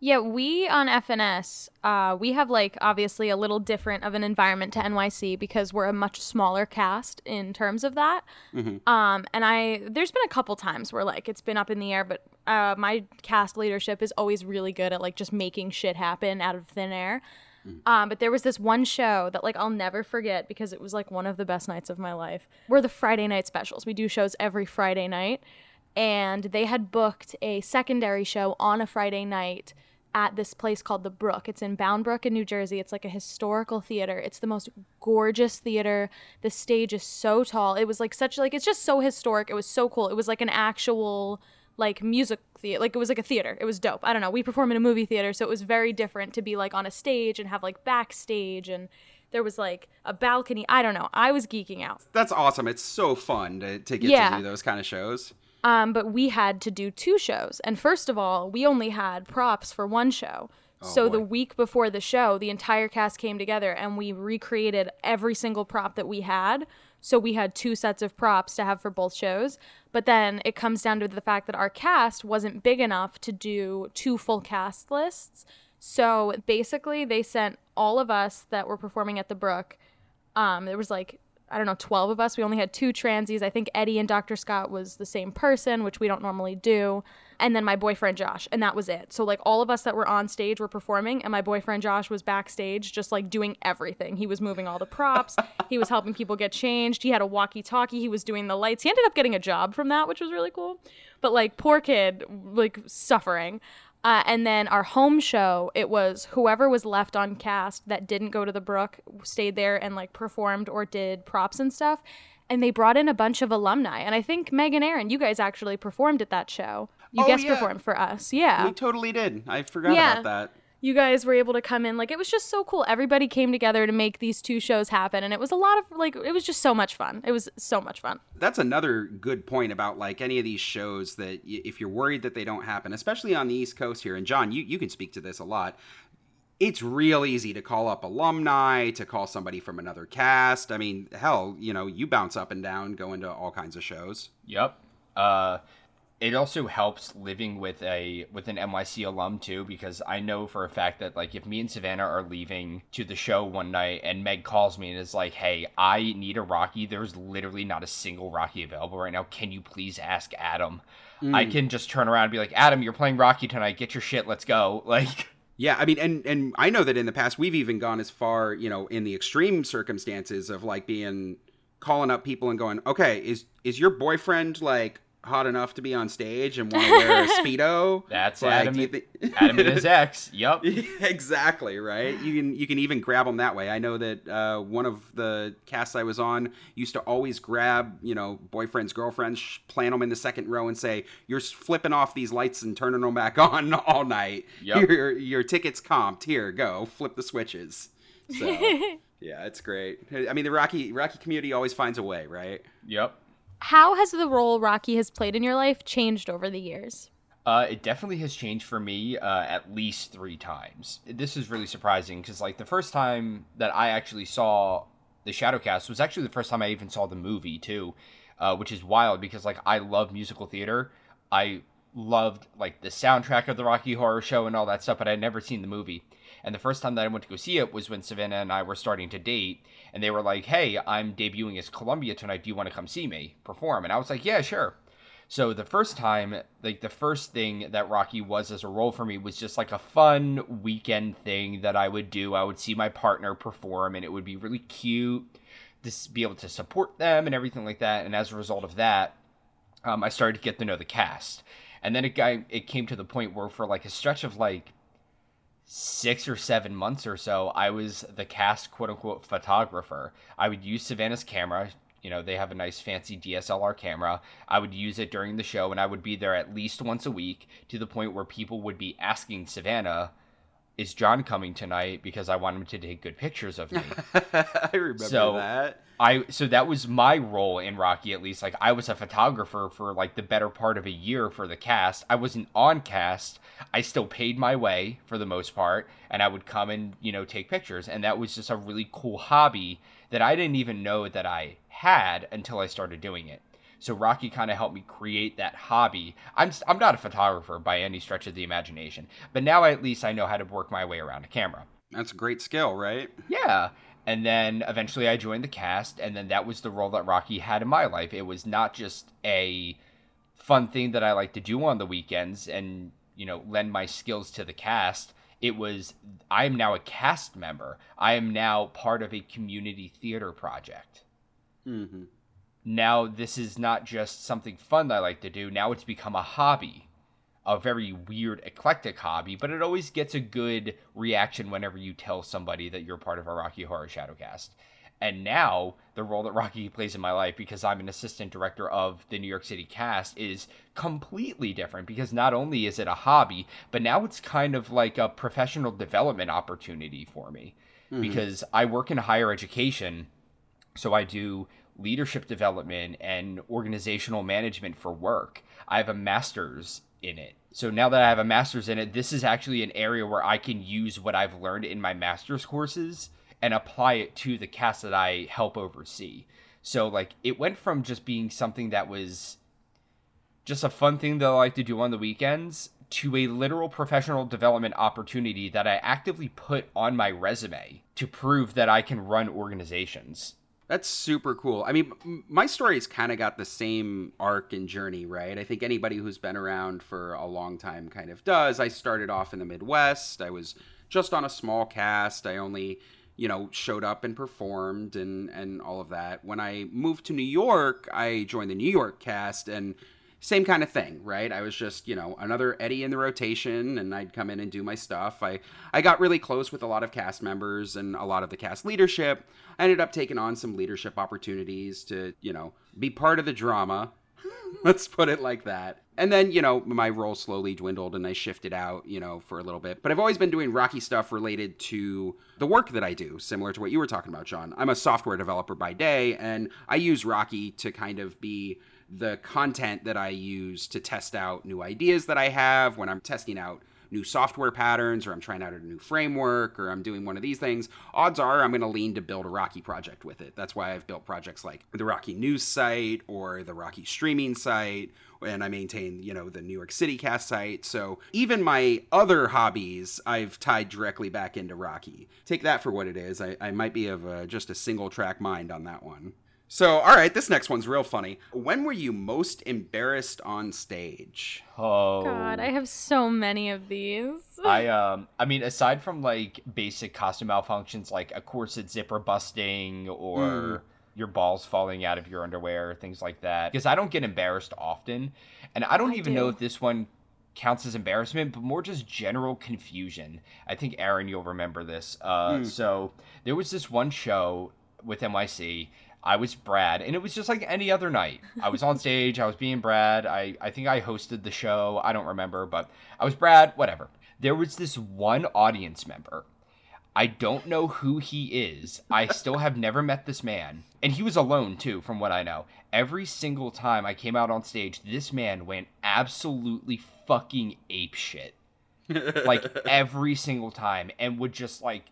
Yeah, we on FNS, uh, we have like obviously a little different of an environment to NYC because we're a much smaller cast in terms of that. Um, and I, there's been a couple times where like it's been up in the air, but uh, my cast leadership is always really good at like just making shit happen out of thin air. Um, but there was this one show that like I'll never forget because it was like one of the best nights of my life. We're the Friday night specials. We do shows every Friday night, and they had booked a secondary show on a Friday night at this place called the Brook. It's in Bound Brook in New Jersey. It's like a historical theater. It's the most gorgeous theater. The stage is so tall. It was like such like it's just so historic. It was so cool. It was like an actual like music theater. Like it was like a theater. It was dope. I don't know. We perform in a movie theater, so it was very different to be like on a stage and have like backstage and There was like a balcony. I don't know. I was geeking out. That's awesome. It's so fun to, to get Yeah. to do those kind of shows. Um, but we had to do two shows. And first of all, we only had props for one show. so the week before the show, the entire cast came together and we recreated every single prop that we had. So we had two sets of props to have for both shows. But then it comes down to the fact that our cast wasn't big enough to do two full cast lists. So basically, they sent all of us that were performing at the Brook um, there was like I don't know, 12 of us. We only had two transies. I think Eddie and Dr. Scott was the same person, which we don't normally do. And then my boyfriend Josh, and that was it. So like all of us that were on stage were performing, and my boyfriend Josh was backstage, just like doing everything. He was moving all the props. he was helping people get changed. He had a walkie-talkie. He was doing the lights. He ended up getting a job from that, which was really cool. But like poor kid, like suffering. Uh, and then our home show, it was whoever was left on cast that didn't go to the Brook stayed there and like performed or did props and stuff. And they brought in a bunch of alumni. And I think Meg and Aaron, you guys actually performed at that show. You Oh, guest yeah. performed for us. Yeah. We totally did. I forgot Yeah. about that. you guys were able to come in. Like it was just so cool. Everybody came together to make these two shows happen. And it was a lot of like, it was just so much fun. It was so much fun. That's another good point about like any of these shows that y- if you're worried that they don't happen, especially on the East Coast here, and John, you, you can speak to this a lot. It's real easy to call up alumni, to call somebody from another cast. I mean, hell, you know, you bounce up and down go into all kinds of shows. Yep. Uh, it also helps living with a with an NYC alum too, because I know for a fact that like if me and Savannah are leaving to the show one night and Meg calls me and is like, "Hey, I need a Rocky. There's literally not a single Rocky available right now. Can you please ask Adam?" I can just turn around and be like, "Adam, you're playing Rocky tonight. Get your shit. Let's go." Like. Yeah, I mean, and and I know that in the past we've even gone as far, you know, in the extreme circumstances of like being calling up people and going, okay, is is your boyfriend like hot enough to be on stage and want to wear a speedo? That's Like, Adam. thi- Adam and his ex. Yep. exactly right. You can you can even grab them that way. I know that uh, one of the casts I was on used to always grab you know boyfriends, girlfriends, sh- plant them in the second row, and say, "You're flipping off these lights and turning them back on all night. Yep. Your your tickets comped. Here, go flip the switches." So yeah, it's great. I mean, the Rocky Rocky community always finds a way, right? Yep. How has the role Rocky has played in your life changed over the years? Uh, it definitely has changed for me uh, at least three times. This is really surprising because, like, the first time that I actually saw the Shadowcast was actually the first time I even saw the movie too, uh, which is wild because, like, I love musical theater. I loved like the soundtrack of the Rocky Horror Show and all that stuff, but I'd never seen the movie. And the first time that I went to go see it was when Savannah and I were starting to date, and they were like, "Hey, I'm debuting as Columbia tonight. Do you want to come see me perform?" And I was like, "Yeah, sure." So the first time, like the first thing that Rocky was as a role for me was just like a fun weekend thing that I would do. I would see my partner perform, and it would be really cute to be able to support them and everything like that. And as a result of that, um, I started to get to know the cast, and then it got it came to the point where for like a stretch of like six or seven months or so, I was the cast quote unquote photographer. I would use Savannah's camera. You know, they have a nice fancy DSLR camera. I would use it during the show and I would be there at least once a week to the point where people would be asking Savannah, is John coming tonight? Because I want him to take good pictures of me. I remember So- that. I so that was my role in Rocky at least. Like I was a photographer for like the better part of a year for the cast. I wasn't on cast. I still paid my way for the most part, and I would come and you know take pictures. And that was just a really cool hobby that I didn't even know that I had until I started doing it. So Rocky kind of helped me create that hobby. I'm I'm not a photographer by any stretch of the imagination, but now at least I know how to work my way around a camera. That's a great skill, right? Yeah. And then eventually I joined the cast, and then that was the role that Rocky had in my life. It was not just a fun thing that I like to do on the weekends and, you know, lend my skills to the cast. It was, I am now a cast member. I am now part of a community theater project. Mm-hmm. Now, this is not just something fun that I like to do. Now it's become a hobby, a very weird, eclectic hobby, but it always gets a good reaction whenever you tell somebody that you're part of a Rocky Horror Shadowcast. And now, the role that Rocky plays in my life, because I'm an assistant director of the New York City cast, is completely different because not only is it a hobby, but now it's kind of like a professional development opportunity for me. Mm-hmm. because I work in higher education. So I do leadership development and organizational management for work. I have a master's in it. So now that I have a master's in it, this is actually an area where I can use what I've learned in my master's courses and apply it to the cast that I help oversee. So like it went from just being something that was just a fun thing that I like to do on the weekends to a literal professional development opportunity that I actively put on my resume to prove that I can run organizations. That's super cool. I mean, my story's kind of got the same arc and journey, right? I think anybody who's been around for a long time kind of does. I started off in the Midwest. I was just on a small cast. I only, you know, showed up and performed and and all of that. When I moved to New York, I joined the New York cast and same kind of thing, right? I was just, you know, another Eddie in the rotation and I'd come in and do my stuff. I I got really close with a lot of cast members and a lot of the cast leadership. I ended up taking on some leadership opportunities to, you know, be part of the drama. Let's put it like that. And then, you know, my role slowly dwindled and I shifted out, you know, for a little bit. But I've always been doing Rocky stuff related to the work that I do, similar to what you were talking about, John. I'm a software developer by day and I use Rocky to kind of be the content that I use to test out new ideas that I have when I'm testing out new software patterns or I'm trying out a new framework or I'm doing one of these things, odds are I'm going to lean to build a Rocky project with it. That's why I've built projects like the Rocky News site or the Rocky streaming site and I maintain, you know, the New York City cast site. So even my other hobbies, I've tied directly back into Rocky. Take that for what it is. I, I might be of a, just a single track mind on that one. So, all right, this next one's real funny. When were you most embarrassed on stage? Oh God, I have so many of these. I um I mean aside from like basic costume malfunctions like a corset zipper busting or Mm. your balls falling out of your underwear, things like that. Because I don't get embarrassed often. And I don't I even know if this one counts as embarrassment, but more just general confusion. I think Aaron, you'll remember this. Uh Mm. so there was this one show with NYC. I was Brad, and it was just like any other night. I was on stage, I was being Brad. I, I think I hosted the show. I don't remember, but I was Brad, whatever. There was this one audience member. I don't know who he is. I still have never met this man. And he was alone too, from what I know. Every single time I came out on stage, this man went absolutely fucking ape shit. Like every single time. And would just like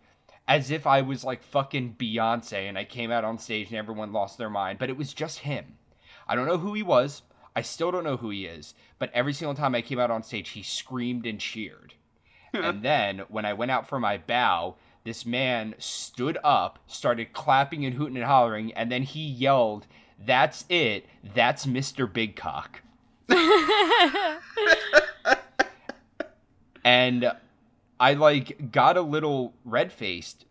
as if I was like fucking Beyonce and I came out on stage and everyone lost their mind. But it was just him. I don't know who he was. I still don't know who he is. But every single time I came out on stage, he screamed and cheered. and then when I went out for my bow, this man stood up, started clapping and hooting and hollering, and then he yelled, That's it. That's Mr. Big Cock. and I like got a little red faced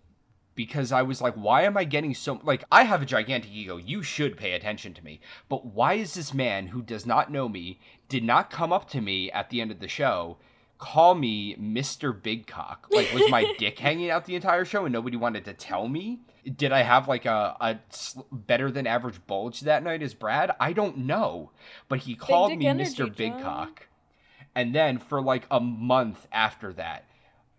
because I was like, why am I getting so like I have a gigantic ego. You should pay attention to me. But why is this man who does not know me, did not come up to me at the end of the show, call me Mr. Big Cock? Like was my dick hanging out the entire show and nobody wanted to tell me? Did I have like a, a sl- better than average bulge that night as Brad? I don't know. But he called me energy, Mr. Big Cock. And then for like a month after that,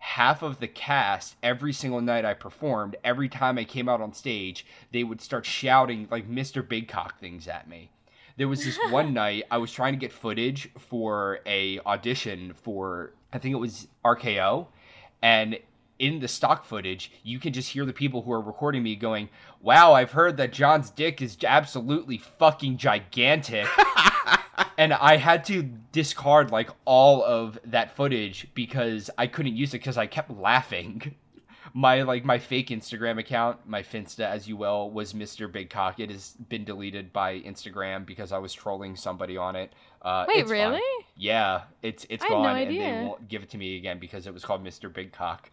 half of the cast, every single night I performed, every time I came out on stage, they would start shouting like Mr. Big Cock things at me. There was this one night I was trying to get footage for a audition for I think it was RKO and in the stock footage, you can just hear the people who are recording me going, "Wow, I've heard that John's dick is absolutely fucking gigantic." and I had to discard like all of that footage because I couldn't use it because I kept laughing. My like my fake Instagram account, my Finsta as you will, was Mr. Big Cock. It has been deleted by Instagram because I was trolling somebody on it. Uh, Wait, it's fine. really? Yeah, it's it's I had no gone, and they won't give it to me again because it was called Mr. Big Cock.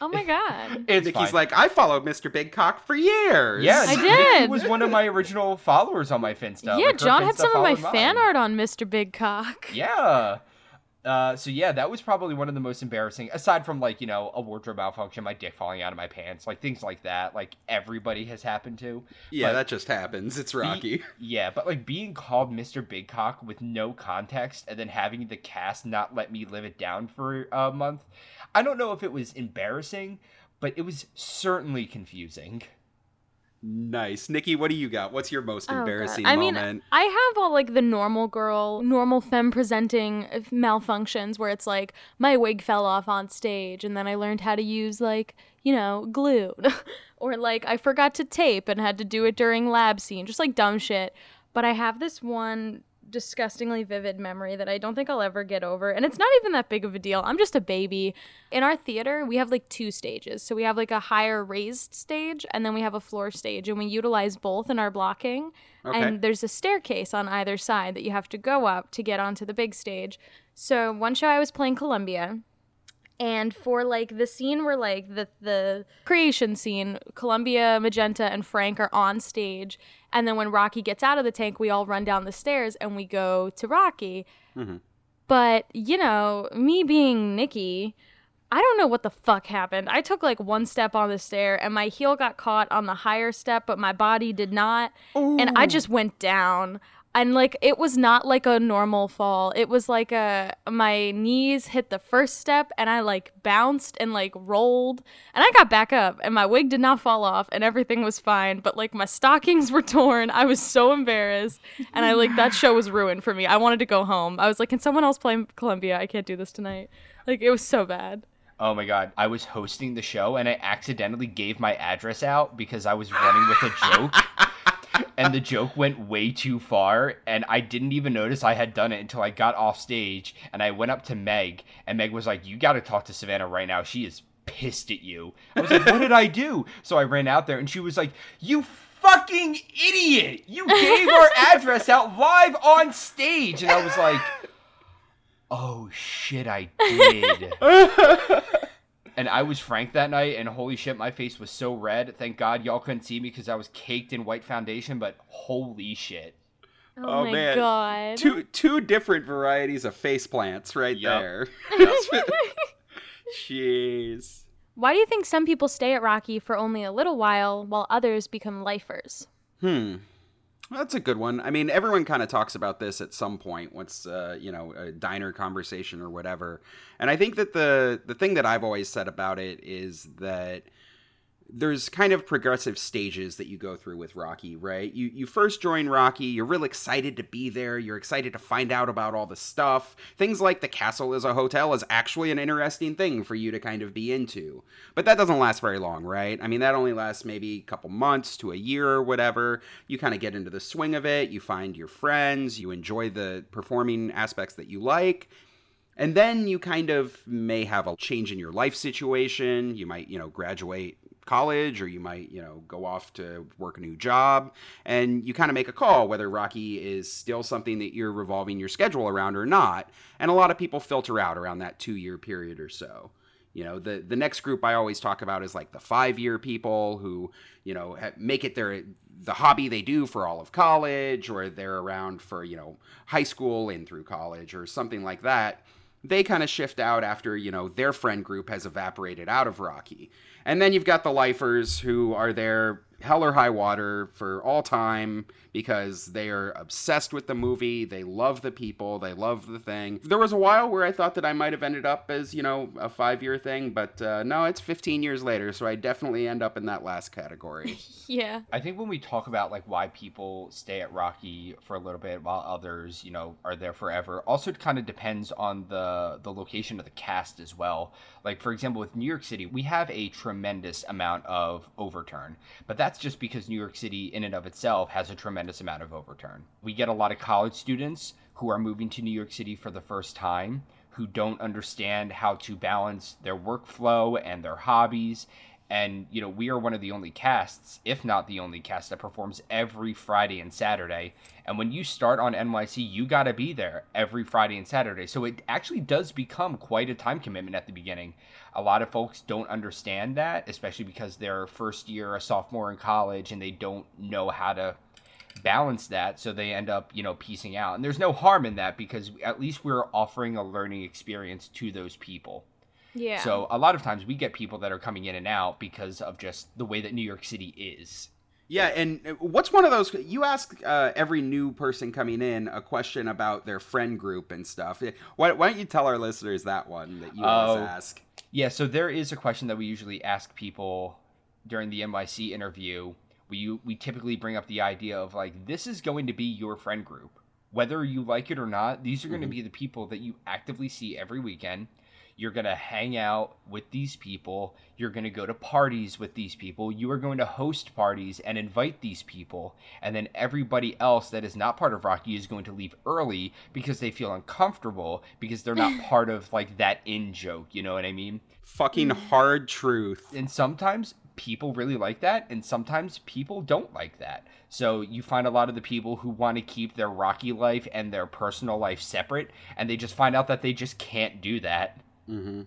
Oh my god. and Nikki's fine. like, I followed Mr. Big Cock for years. yeah, I Nikki did. was one of my original followers on my Finsta. yeah, Like, her John had some of my followed fan mine. art on Mr. Big Cock. Yeah. Uh, so yeah, that was probably one of the most embarrassing, aside from like you know a wardrobe malfunction, my dick falling out of my pants, like things like that. Like everybody has happened to. Yeah, But- that just happens. It's Be- Rocky. yeah, but like being called Mr. Big Cock with no context and then having the cast not let me live it down for a month. I don't know if it was embarrassing, but it was certainly confusing. Nice. Nikki, what do you got? What's your most Oh, God. embarrassing I mean. I have all like the normal girl, normal femme presenting uh, malfunctions where it's like my wig fell off on stage and then I learned how to use like, you know, glue. or like I forgot to tape and had to do it during lab scene, just like dumb shit. But I have this one disgustingly vivid memory that I don't think I'll ever get over. And it's not even that big of a deal. I'm just a baby. In our theater, we have like two stages. So we have like a higher raised stage and then we have a floor stage and we utilize both in our blocking. Okay. And there's a staircase on either side that you have to go up to get onto the big stage. So one show I was playing Columbia and for like the scene where like the the creation scene, Columbia, Magenta, and Frank are on stage, and then when Rocky gets out of the tank, we all run down the stairs and we go to Rocky. Mhm. But you know, me being Nikki, I don't know what the fuck happened. I took like one step on the stair and my heel got caught on the higher step, but my body did not. And I just went down. And like it was not like a normal fall. It was like a my knees hit the first step and I like bounced and like rolled and I got back up and my wig did not fall off and everything was fine, but like my stockings were torn. I was so embarrassed and I like that show was ruined for me. I wanted to go home. I was like, "Can someone else play Columbia? I can't do this tonight." Like it was so bad. Oh my god, I was hosting the show and I accidentally gave my address out because I was running with a joke. and the joke went way too far and I didn't even notice I had done it until I got off stage and I went up to Meg and Meg was like, "You got to talk to Savannah right now. She is pissed at you." I was like, "What did I do?" So I ran out there and she was like, "You fucking idiot. You gave our address out live on stage." And I was like, "Oh shit, I did." And I was Frank that night, and holy shit, my face was so red. Thank God y'all couldn't see me because I was caked in white foundation, but holy shit. Oh, Oh, my man. god. two two different varieties of face plants right Yup. there. Jeez. Why do you think some people stay at Rocky for only a little while while others become lifers? Hmm. That's a good one. I mean, everyone kind of talks about this at some point, once uh, you know, a diner conversation or whatever. And I think that the the thing that I've always said about it is that there's kind of progressive stages that you go through with Rocky, right? You you first join Rocky, you're real excited to be there, you're excited to find out about all the stuff. Things like the castle as a hotel is actually an interesting thing for you to kind of be into. But that doesn't last very long, right? I mean, that only lasts maybe a couple months to a year or whatever. You kind of get into the swing of it, you find your friends, you enjoy the performing aspects that you like. And then you kind of may have a change in your life situation. You might, you know, graduate college or you might, you know, go off to work a new job and you kind of make a call whether Rocky is still something that you're revolving your schedule around or not. And a lot of people filter out around that 2-year period or so. You know, the the next group I always talk about is like the 5-year people who, you know, make it their the hobby they do for all of college or they're around for, you know, high school and through college or something like that they kind of shift out after you know their friend group has evaporated out of Rocky, and then you've got the lifers who are there hell or high water for all time because they are obsessed with the movie. They love the people. They love the thing. There was a while where I thought that I might have ended up as you know a five year thing, but uh, no, it's 15 years later, so I definitely end up in that last category. Yeah. I think when we talk about like why people stay at Rocky for a little bit while others, you know, are there forever, also it kind of depends on the the location of the cast as well. Like for example, with New York City, we have a tremendous amount of overturn, but that's just because New York City in and of itself has a tremendous amount of overturn. We get a lot of college students who are moving to New York City for the first time who don't understand how to balance their workflow and their hobbies and you know we are one of the only casts if not the only cast that performs every friday and saturday. And when you start on nyc you got to be there every friday and saturday. So it actually does become quite a time commitment at the beginning. A lot of folks don't understand that especially because they're first year a sophomore in college and they don't know how to balance that. So they end up you know piecing out. And there's no harm in that because at least we're offering a learning experience to those people Yeah. so a lot of times we get people that are coming in and out because of just the way that New York City is. Yeah, and uh, what's one of those? You ask uh, every new person coming in a question about their friend group and stuff. Why, why don't you tell our listeners that one that you always Oh. ask? Yeah, so there is a question that we usually ask people during the NYC interview. We we typically bring up the idea of like this is going to be your friend group. Whether you like it or not, these are going to be the people that you actively see every weekend. You're going to hang out with these people. You're going to go to parties with these people. You are going to host parties and invite these people. And then everybody else that is not part of Rocky is going to leave early because they feel uncomfortable because they're not part of like that in joke. You know what I mean? Fucking mm-hmm. hard truth. And sometimes people really like that and sometimes people don't like that so you find a lot of the people who want to keep their rocky life and their personal life separate and they just find out that they just can't do that hmm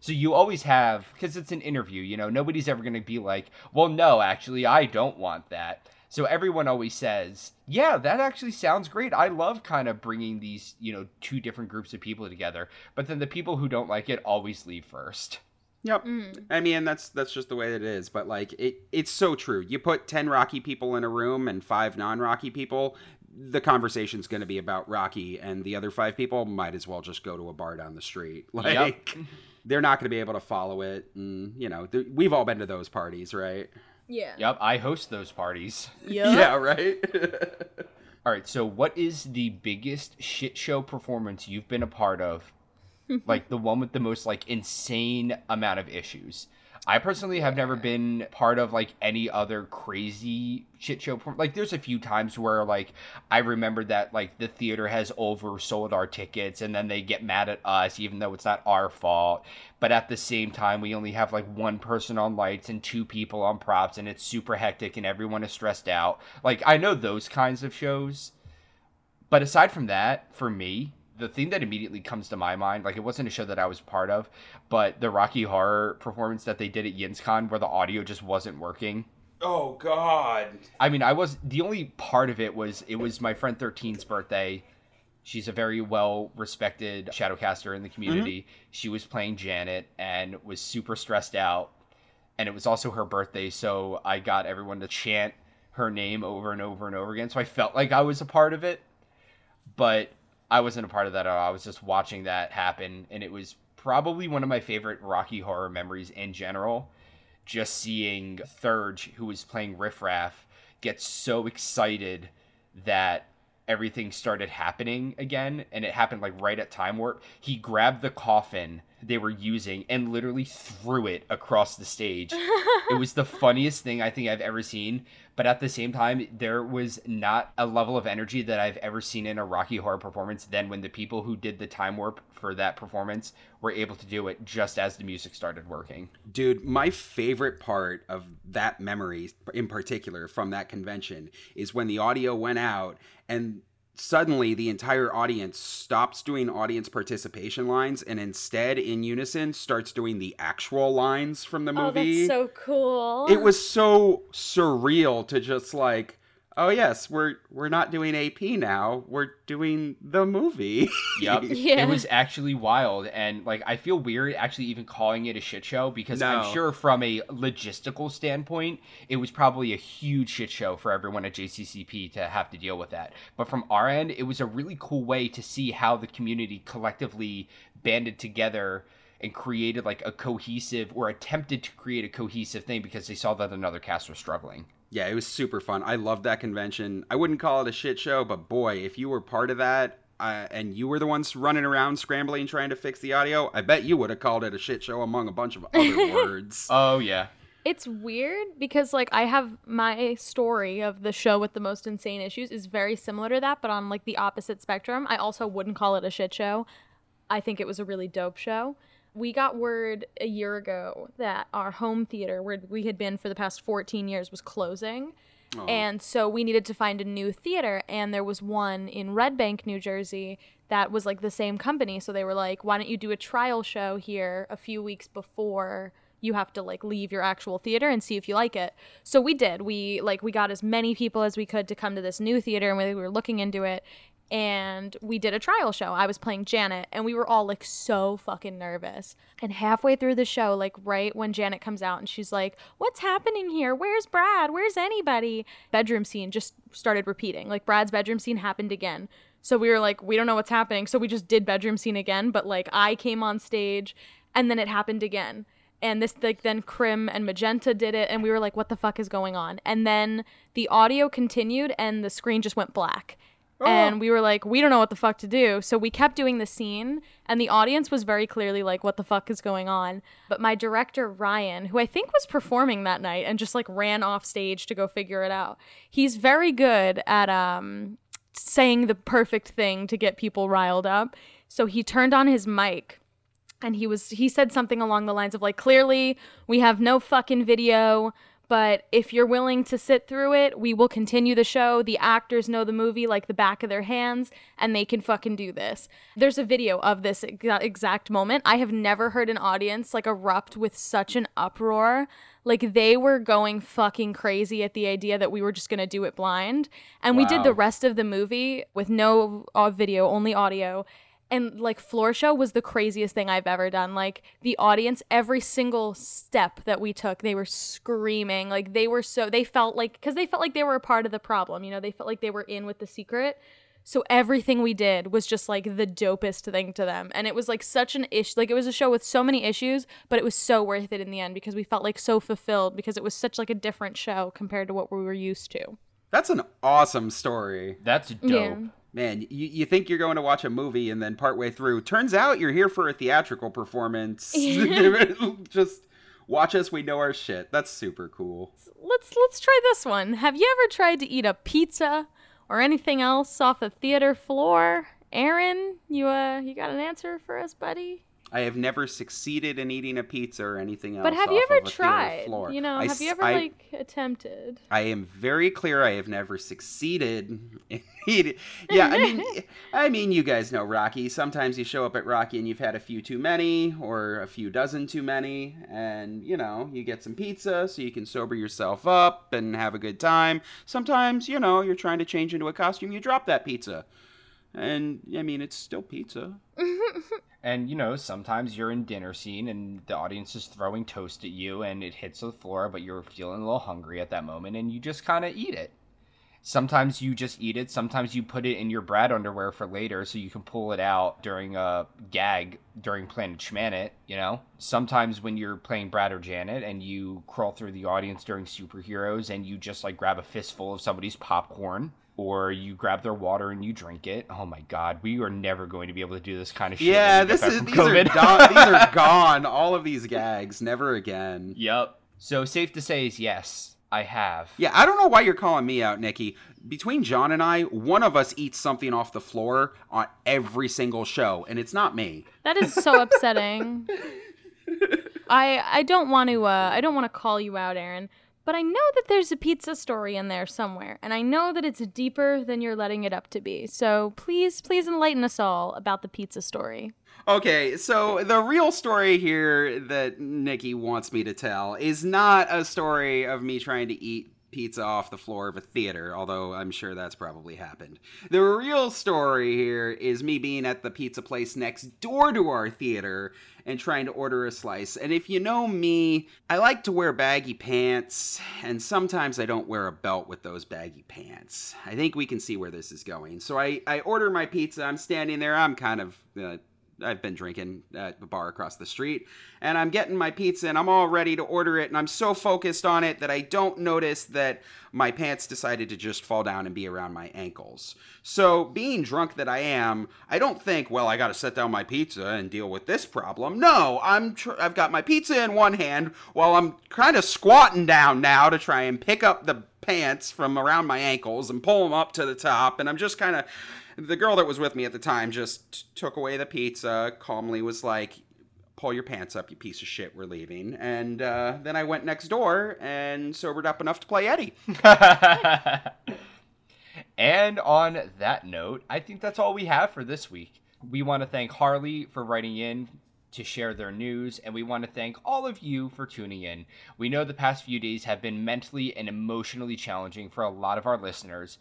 so you always have because it's an interview you know nobody's ever going to be like well no actually i don't want that so everyone always says yeah that actually sounds great i love kind of bringing these you know two different groups of people together but then the people who don't like it always leave first Yep. Mm. I mean, that's that's just the way it is. But like, it it's so true. You put ten Rocky people in a room and five non-Rocky people, the conversation's going to be about Rocky, and the other five people might as well just go to a bar down the street. Like, they're not going to be able to follow it. And you know, th- we've all been to those parties, right? Yeah. yep i host those parties Yeah, right. All right, so what is the biggest shit show performance you've been a part of? like the one with the most like insane amount of issues. I personally have never been part of like any other crazy shit show. Like, there's a few times where like I remember that like the theater has oversold our tickets, and then they get mad at us, even though it's not our fault. But at the same time, we only have like one person on lights and two people on props, and it's super hectic, and everyone is stressed out. Like, I know those kinds of shows. But aside from that, for me, the thing that immediately comes to my mind, like it wasn't a show that I was part of, but the Rocky Horror performance that they did at YinzCon where the audio just wasn't working. oh God. I mean, I was the only part of it was it was my friend 13's birthday. She's a very well respected shadowcaster in the mm-hmm. community. She was playing Janet and was super stressed out. And it was also her birthday, so I got everyone to chant her name over and over and over again. So I felt like I was a part of it. But I wasn't a part of that at all. I was just watching that happen and it was probably one of my favorite Rocky horror memories in general just seeing Thurge, who was playing Riff Raff, get so excited that everything started happening again, and it happened like right at Time Warp. He grabbed the coffin they were using and literally threw it across the stage. it was the funniest thing I think I've ever seen, but at the same time, there was not a level of energy that I've ever seen in a Rocky Horror performance than when the people who did the Time Warp for that performance were able to do it just as the music started working. Dude, my favorite part of that memory in particular from that convention is when the audio went out and suddenly the entire audience stops doing audience participation lines and instead in unison starts doing the actual lines from the Oh, movie. that's so cool. it was so surreal to just like oh yes, we're we're not doing AP now. We're doing the movie. Yep. Yeah. It was actually wild. And like I feel weird actually even calling it a shit show because No. I'm sure from a logistical standpoint, it was probably a huge shit show for everyone at JCCP to have to deal with that. But from our end, it was a really cool way to see how the community collectively banded together and created like a cohesive or attempted to create a cohesive thing because they saw that another cast was struggling. Yeah, it was super fun. I loved that convention. I wouldn't call it a shit show, but boy, if you were part of that uh, and you were the ones running around scrambling trying to fix the audio, I bet you would have called it a shit show among a bunch of other words. Oh yeah. It's weird because like I have my story of the show with the most insane issues is very similar to that, but on like the opposite spectrum. I also wouldn't call it a shit show. I think it was a really dope show. We got word a year ago that our home theater, where we had been for the past 14 years, was closing. Uh-huh. And so we needed to find a new theater, and there was one in Red Bank, New Jersey, that was like the same company. So they were like, why don't you do a trial show here a few weeks before you have to like leave your actual theater and see if you like it. So we did. We like we got as many people as we could to come to this new theater, and we were looking into it. And we did a trial show. I was playing Janet, and we were all like so fucking nervous. And halfway through the show, like right when Janet comes out and she's like, What's happening here? Where's Brad? Where's anybody? Bedroom scene just started repeating. Like Brad's bedroom scene happened again. So we were like, we don't know what's happening. So we just did bedroom scene again. But like I came on stage and then it happened again. And this like then Crim and Magenta did it and we were like what the fuck is going on? And then the audio continued and the screen just went black. And we were like, we don't know what the fuck to do. So we kept doing the scene, and the audience was very clearly like, what the fuck is going on? But my director, Ryan, who I think was performing that night and just like ran off stage to go figure it out, he's very good at um, saying the perfect thing to get people riled up. So he turned on his mic and he was he said something along the lines of like clearly we have no fucking video but if you're willing to sit through it we will continue the show. The actors know the movie like the back of their hands and they can fucking do this. There's a video of this exa- exact moment. I have never heard an audience like erupt with such an uproar. Like they were going fucking crazy at the idea that we were just going to do it blind. And we did the rest of the movie with no uh, video only audio and like floor show was the craziest thing I've ever done. Like the audience, every single step that we took, they were screaming. Like they were so they felt like because they felt like they were a part of the problem. You know, they felt like they were in with the secret. So everything we did was just like the dopest thing to them, and it was like such an issue. Like it was a show with so many issues, but it was so worth it in the end because we felt like so fulfilled because it was such like a different show compared to what we were used to. That's an awesome story. That's dope. Yeah. Man, you, you think you're going to watch a movie and then partway through, turns out you're here for a theatrical performance. Just watch us, we know our shit. That's super cool. let's let's try this one. Have you ever tried to eat a pizza or anything else off the theater floor? Aaron, you uh you got an answer for us, buddy? I have never succeeded in eating a pizza or anything else. But have you ever of a theater tried? You know, I have you ever I- like attempted? I am very clear. I have never succeeded. in eating- yeah, I mean, I mean, you guys know Rocky. Sometimes you show up at Rocky and you've had a few too many, or a few dozen too many, and you know, you get some pizza so you can sober yourself up and have a good time. Sometimes, you know, you're trying to change into a costume, you drop that pizza, and I mean, it's still pizza. And you know, sometimes you're in dinner scene and the audience is throwing toast at you and it hits the floor, but you're feeling a little hungry at that moment and you just kind of eat it. Sometimes you just eat it. Sometimes you put it in your Brad underwear for later so you can pull it out during a gag during Planet Schmanet, you know? Sometimes when you're playing Brad or Janet and you crawl through the audience during superheroes and you just like grab a fistful of somebody's popcorn or you grab their water and you drink it. Oh my god, we are never going to be able to do this kind of shit. Yeah, this is from these are, COVID. gone, these are gone. All of these gags, never again. Yep. So safe to say is yes, I have. Yeah, I don't know why you're calling me out, Nikki. Between John and I, one of us eats something off the floor on every single show, and it's not me. That is so upsetting. I I don't want to uh I don't want to call you out, Aaron, but I know that there's a pizza story in there somewhere, and I know that it's deeper than you're letting it up to be. So please, please enlighten us all about the pizza story. Okay, so the real story here that Nikki wants me to tell is not a story of me trying to eat pizza off the floor of a theater, although I'm sure that's probably happened. The real story here is me being at the pizza place next door to our theater and trying to order a slice. And if you know me, I like to wear baggy pants, and sometimes I don't wear a belt with those baggy pants. I think we can see where this is going. So I, I order my pizza, I'm standing there, I'm kind of. Uh, I've been drinking at the bar across the street, and I'm getting my pizza, and I'm all ready to order it, and I'm so focused on it that I don't notice that my pants decided to just fall down and be around my ankles. So, being drunk that I am, I don't think, well, I got to set down my pizza and deal with this problem. No, I'm tr- I've got my pizza in one hand while I'm kind of squatting down now to try and pick up the pants from around my ankles and pull them up to the top, and I'm just kind of the girl that was with me at the time just took away the pizza, calmly was like, Pull your pants up, you piece of shit, we're leaving. And uh, then I went next door and sobered up enough to play Eddie. and on that note, I think that's all we have for this week. We want to thank Harley for writing in to share their news, and we want to thank all of you for tuning in. We know the past few days have been mentally and emotionally challenging for a lot of our listeners.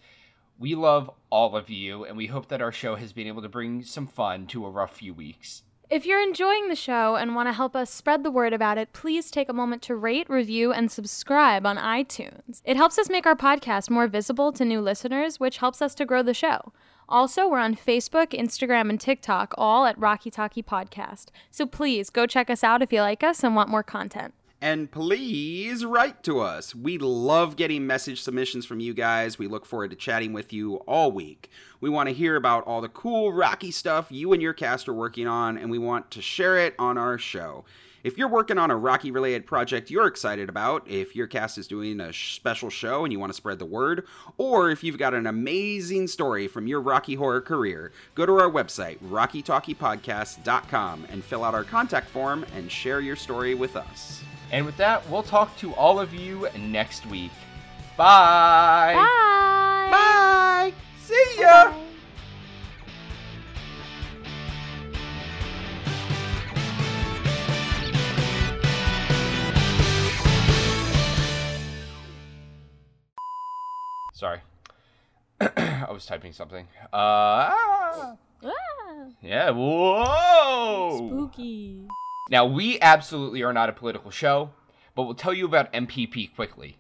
We love all of you, and we hope that our show has been able to bring some fun to a rough few weeks. If you're enjoying the show and want to help us spread the word about it, please take a moment to rate, review, and subscribe on iTunes. It helps us make our podcast more visible to new listeners, which helps us to grow the show. Also, we're on Facebook, Instagram, and TikTok, all at Rocky Talkie Podcast. So please go check us out if you like us and want more content. And please write to us. We love getting message submissions from you guys. We look forward to chatting with you all week. We want to hear about all the cool Rocky stuff you and your cast are working on, and we want to share it on our show. If you're working on a Rocky related project you're excited about, if your cast is doing a special show and you want to spread the word, or if you've got an amazing story from your Rocky Horror career, go to our website, rockytalkiepodcast.com, and fill out our contact form and share your story with us. And with that, we'll talk to all of you next week. Bye. Bye. Bye! See ya. Sorry. I was typing something. Uh, ah. Ah, yeah, whoa! spooky. Now, we absolutely are not a political show, but we'll tell you about MPP quickly.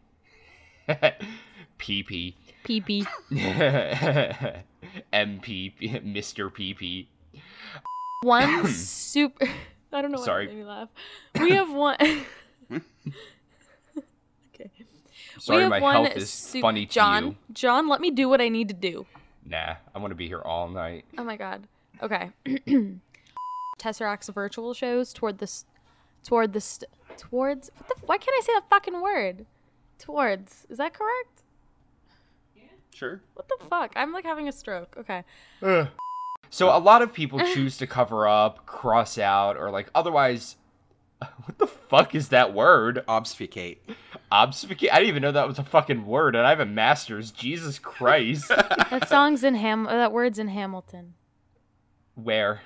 PP. PP. pee. MP, Mr. PP. One super. I don't know why Sorry. made me laugh. We have one. okay. Sorry, my one health is sup- funny to John, you. John, let me do what I need to do. Nah, I want to be here all night. Oh my god. Okay. Tesseract's virtual shows toward this, toward this, towards. What the? Why can't I say that fucking word? Towards. Is that correct? Yeah. Sure. What the fuck? I'm like having a stroke. Okay. So a lot of people choose to cover up, cross out, or like otherwise. What the fuck is that word? Obfuscate. Obfuscate. I didn't even know that was a fucking word, and I have a master's. Jesus Christ. That song's in Ham. uh, That word's in Hamilton. Where?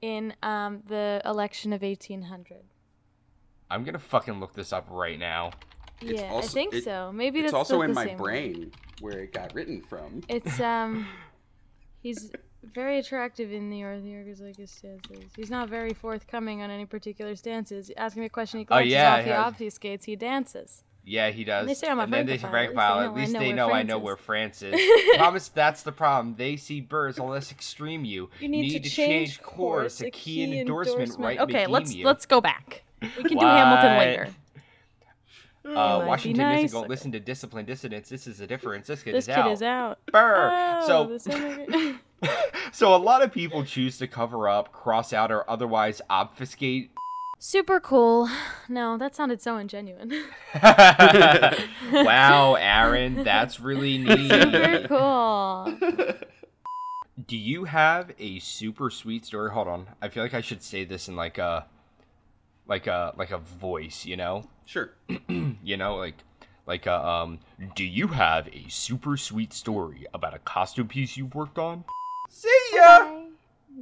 In um the election of 1800. I'm gonna fucking look this up right now. It's yeah, also- I think it- so. Maybe it's that's also in the my same one. brain where it got written from. It's um, he's very attractive in the New Yorkers like his stances. He's not very forthcoming on any particular stances. Asking me a question, he glances Oh, yeah, off, he obfuscates, he dances. Yeah, he does. they say I'm a and then they at least they know I know where France is. Promise that's the problem. They see birds, let's extreme you. You need, to, change, course, A key and endorsement, right? Okay, let's you. let's go back. We can do Hamilton later. Uh, Washington nice. isn't going to listen to discipline dissidents. This is a difference. This kid This is kid out. is out. Burr. Oh, so, this so a lot of people choose to cover up, cross out, or otherwise obfuscate. Super cool. No, that sounded so ingenuine. wow, Aaron, that's really neat. Super cool. Do you have a super sweet story? Hold on. I feel like I should say this in like a like a like a voice, you know? Sure. You know, like like a um do you have a super sweet story about a costume piece you've worked on? See ya. Bye.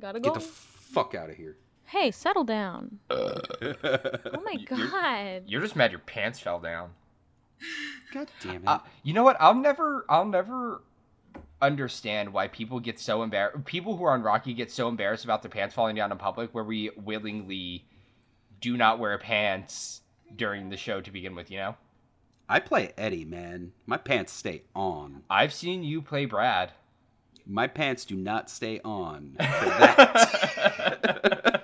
Gotta go. Get the fuck out of here. hey, settle down. Oh my You're- god. You're just mad your pants fell down. God damn it. Uh, you know what? I'll never I'll never understand why people get so embarrassed people who are on Rocky get so embarrassed about their pants falling down in public where we willingly do not wear pants during the show to begin with, you know? I play Eddie, man. My pants stay on. I've seen you play Brad. My pants do not stay on. For that.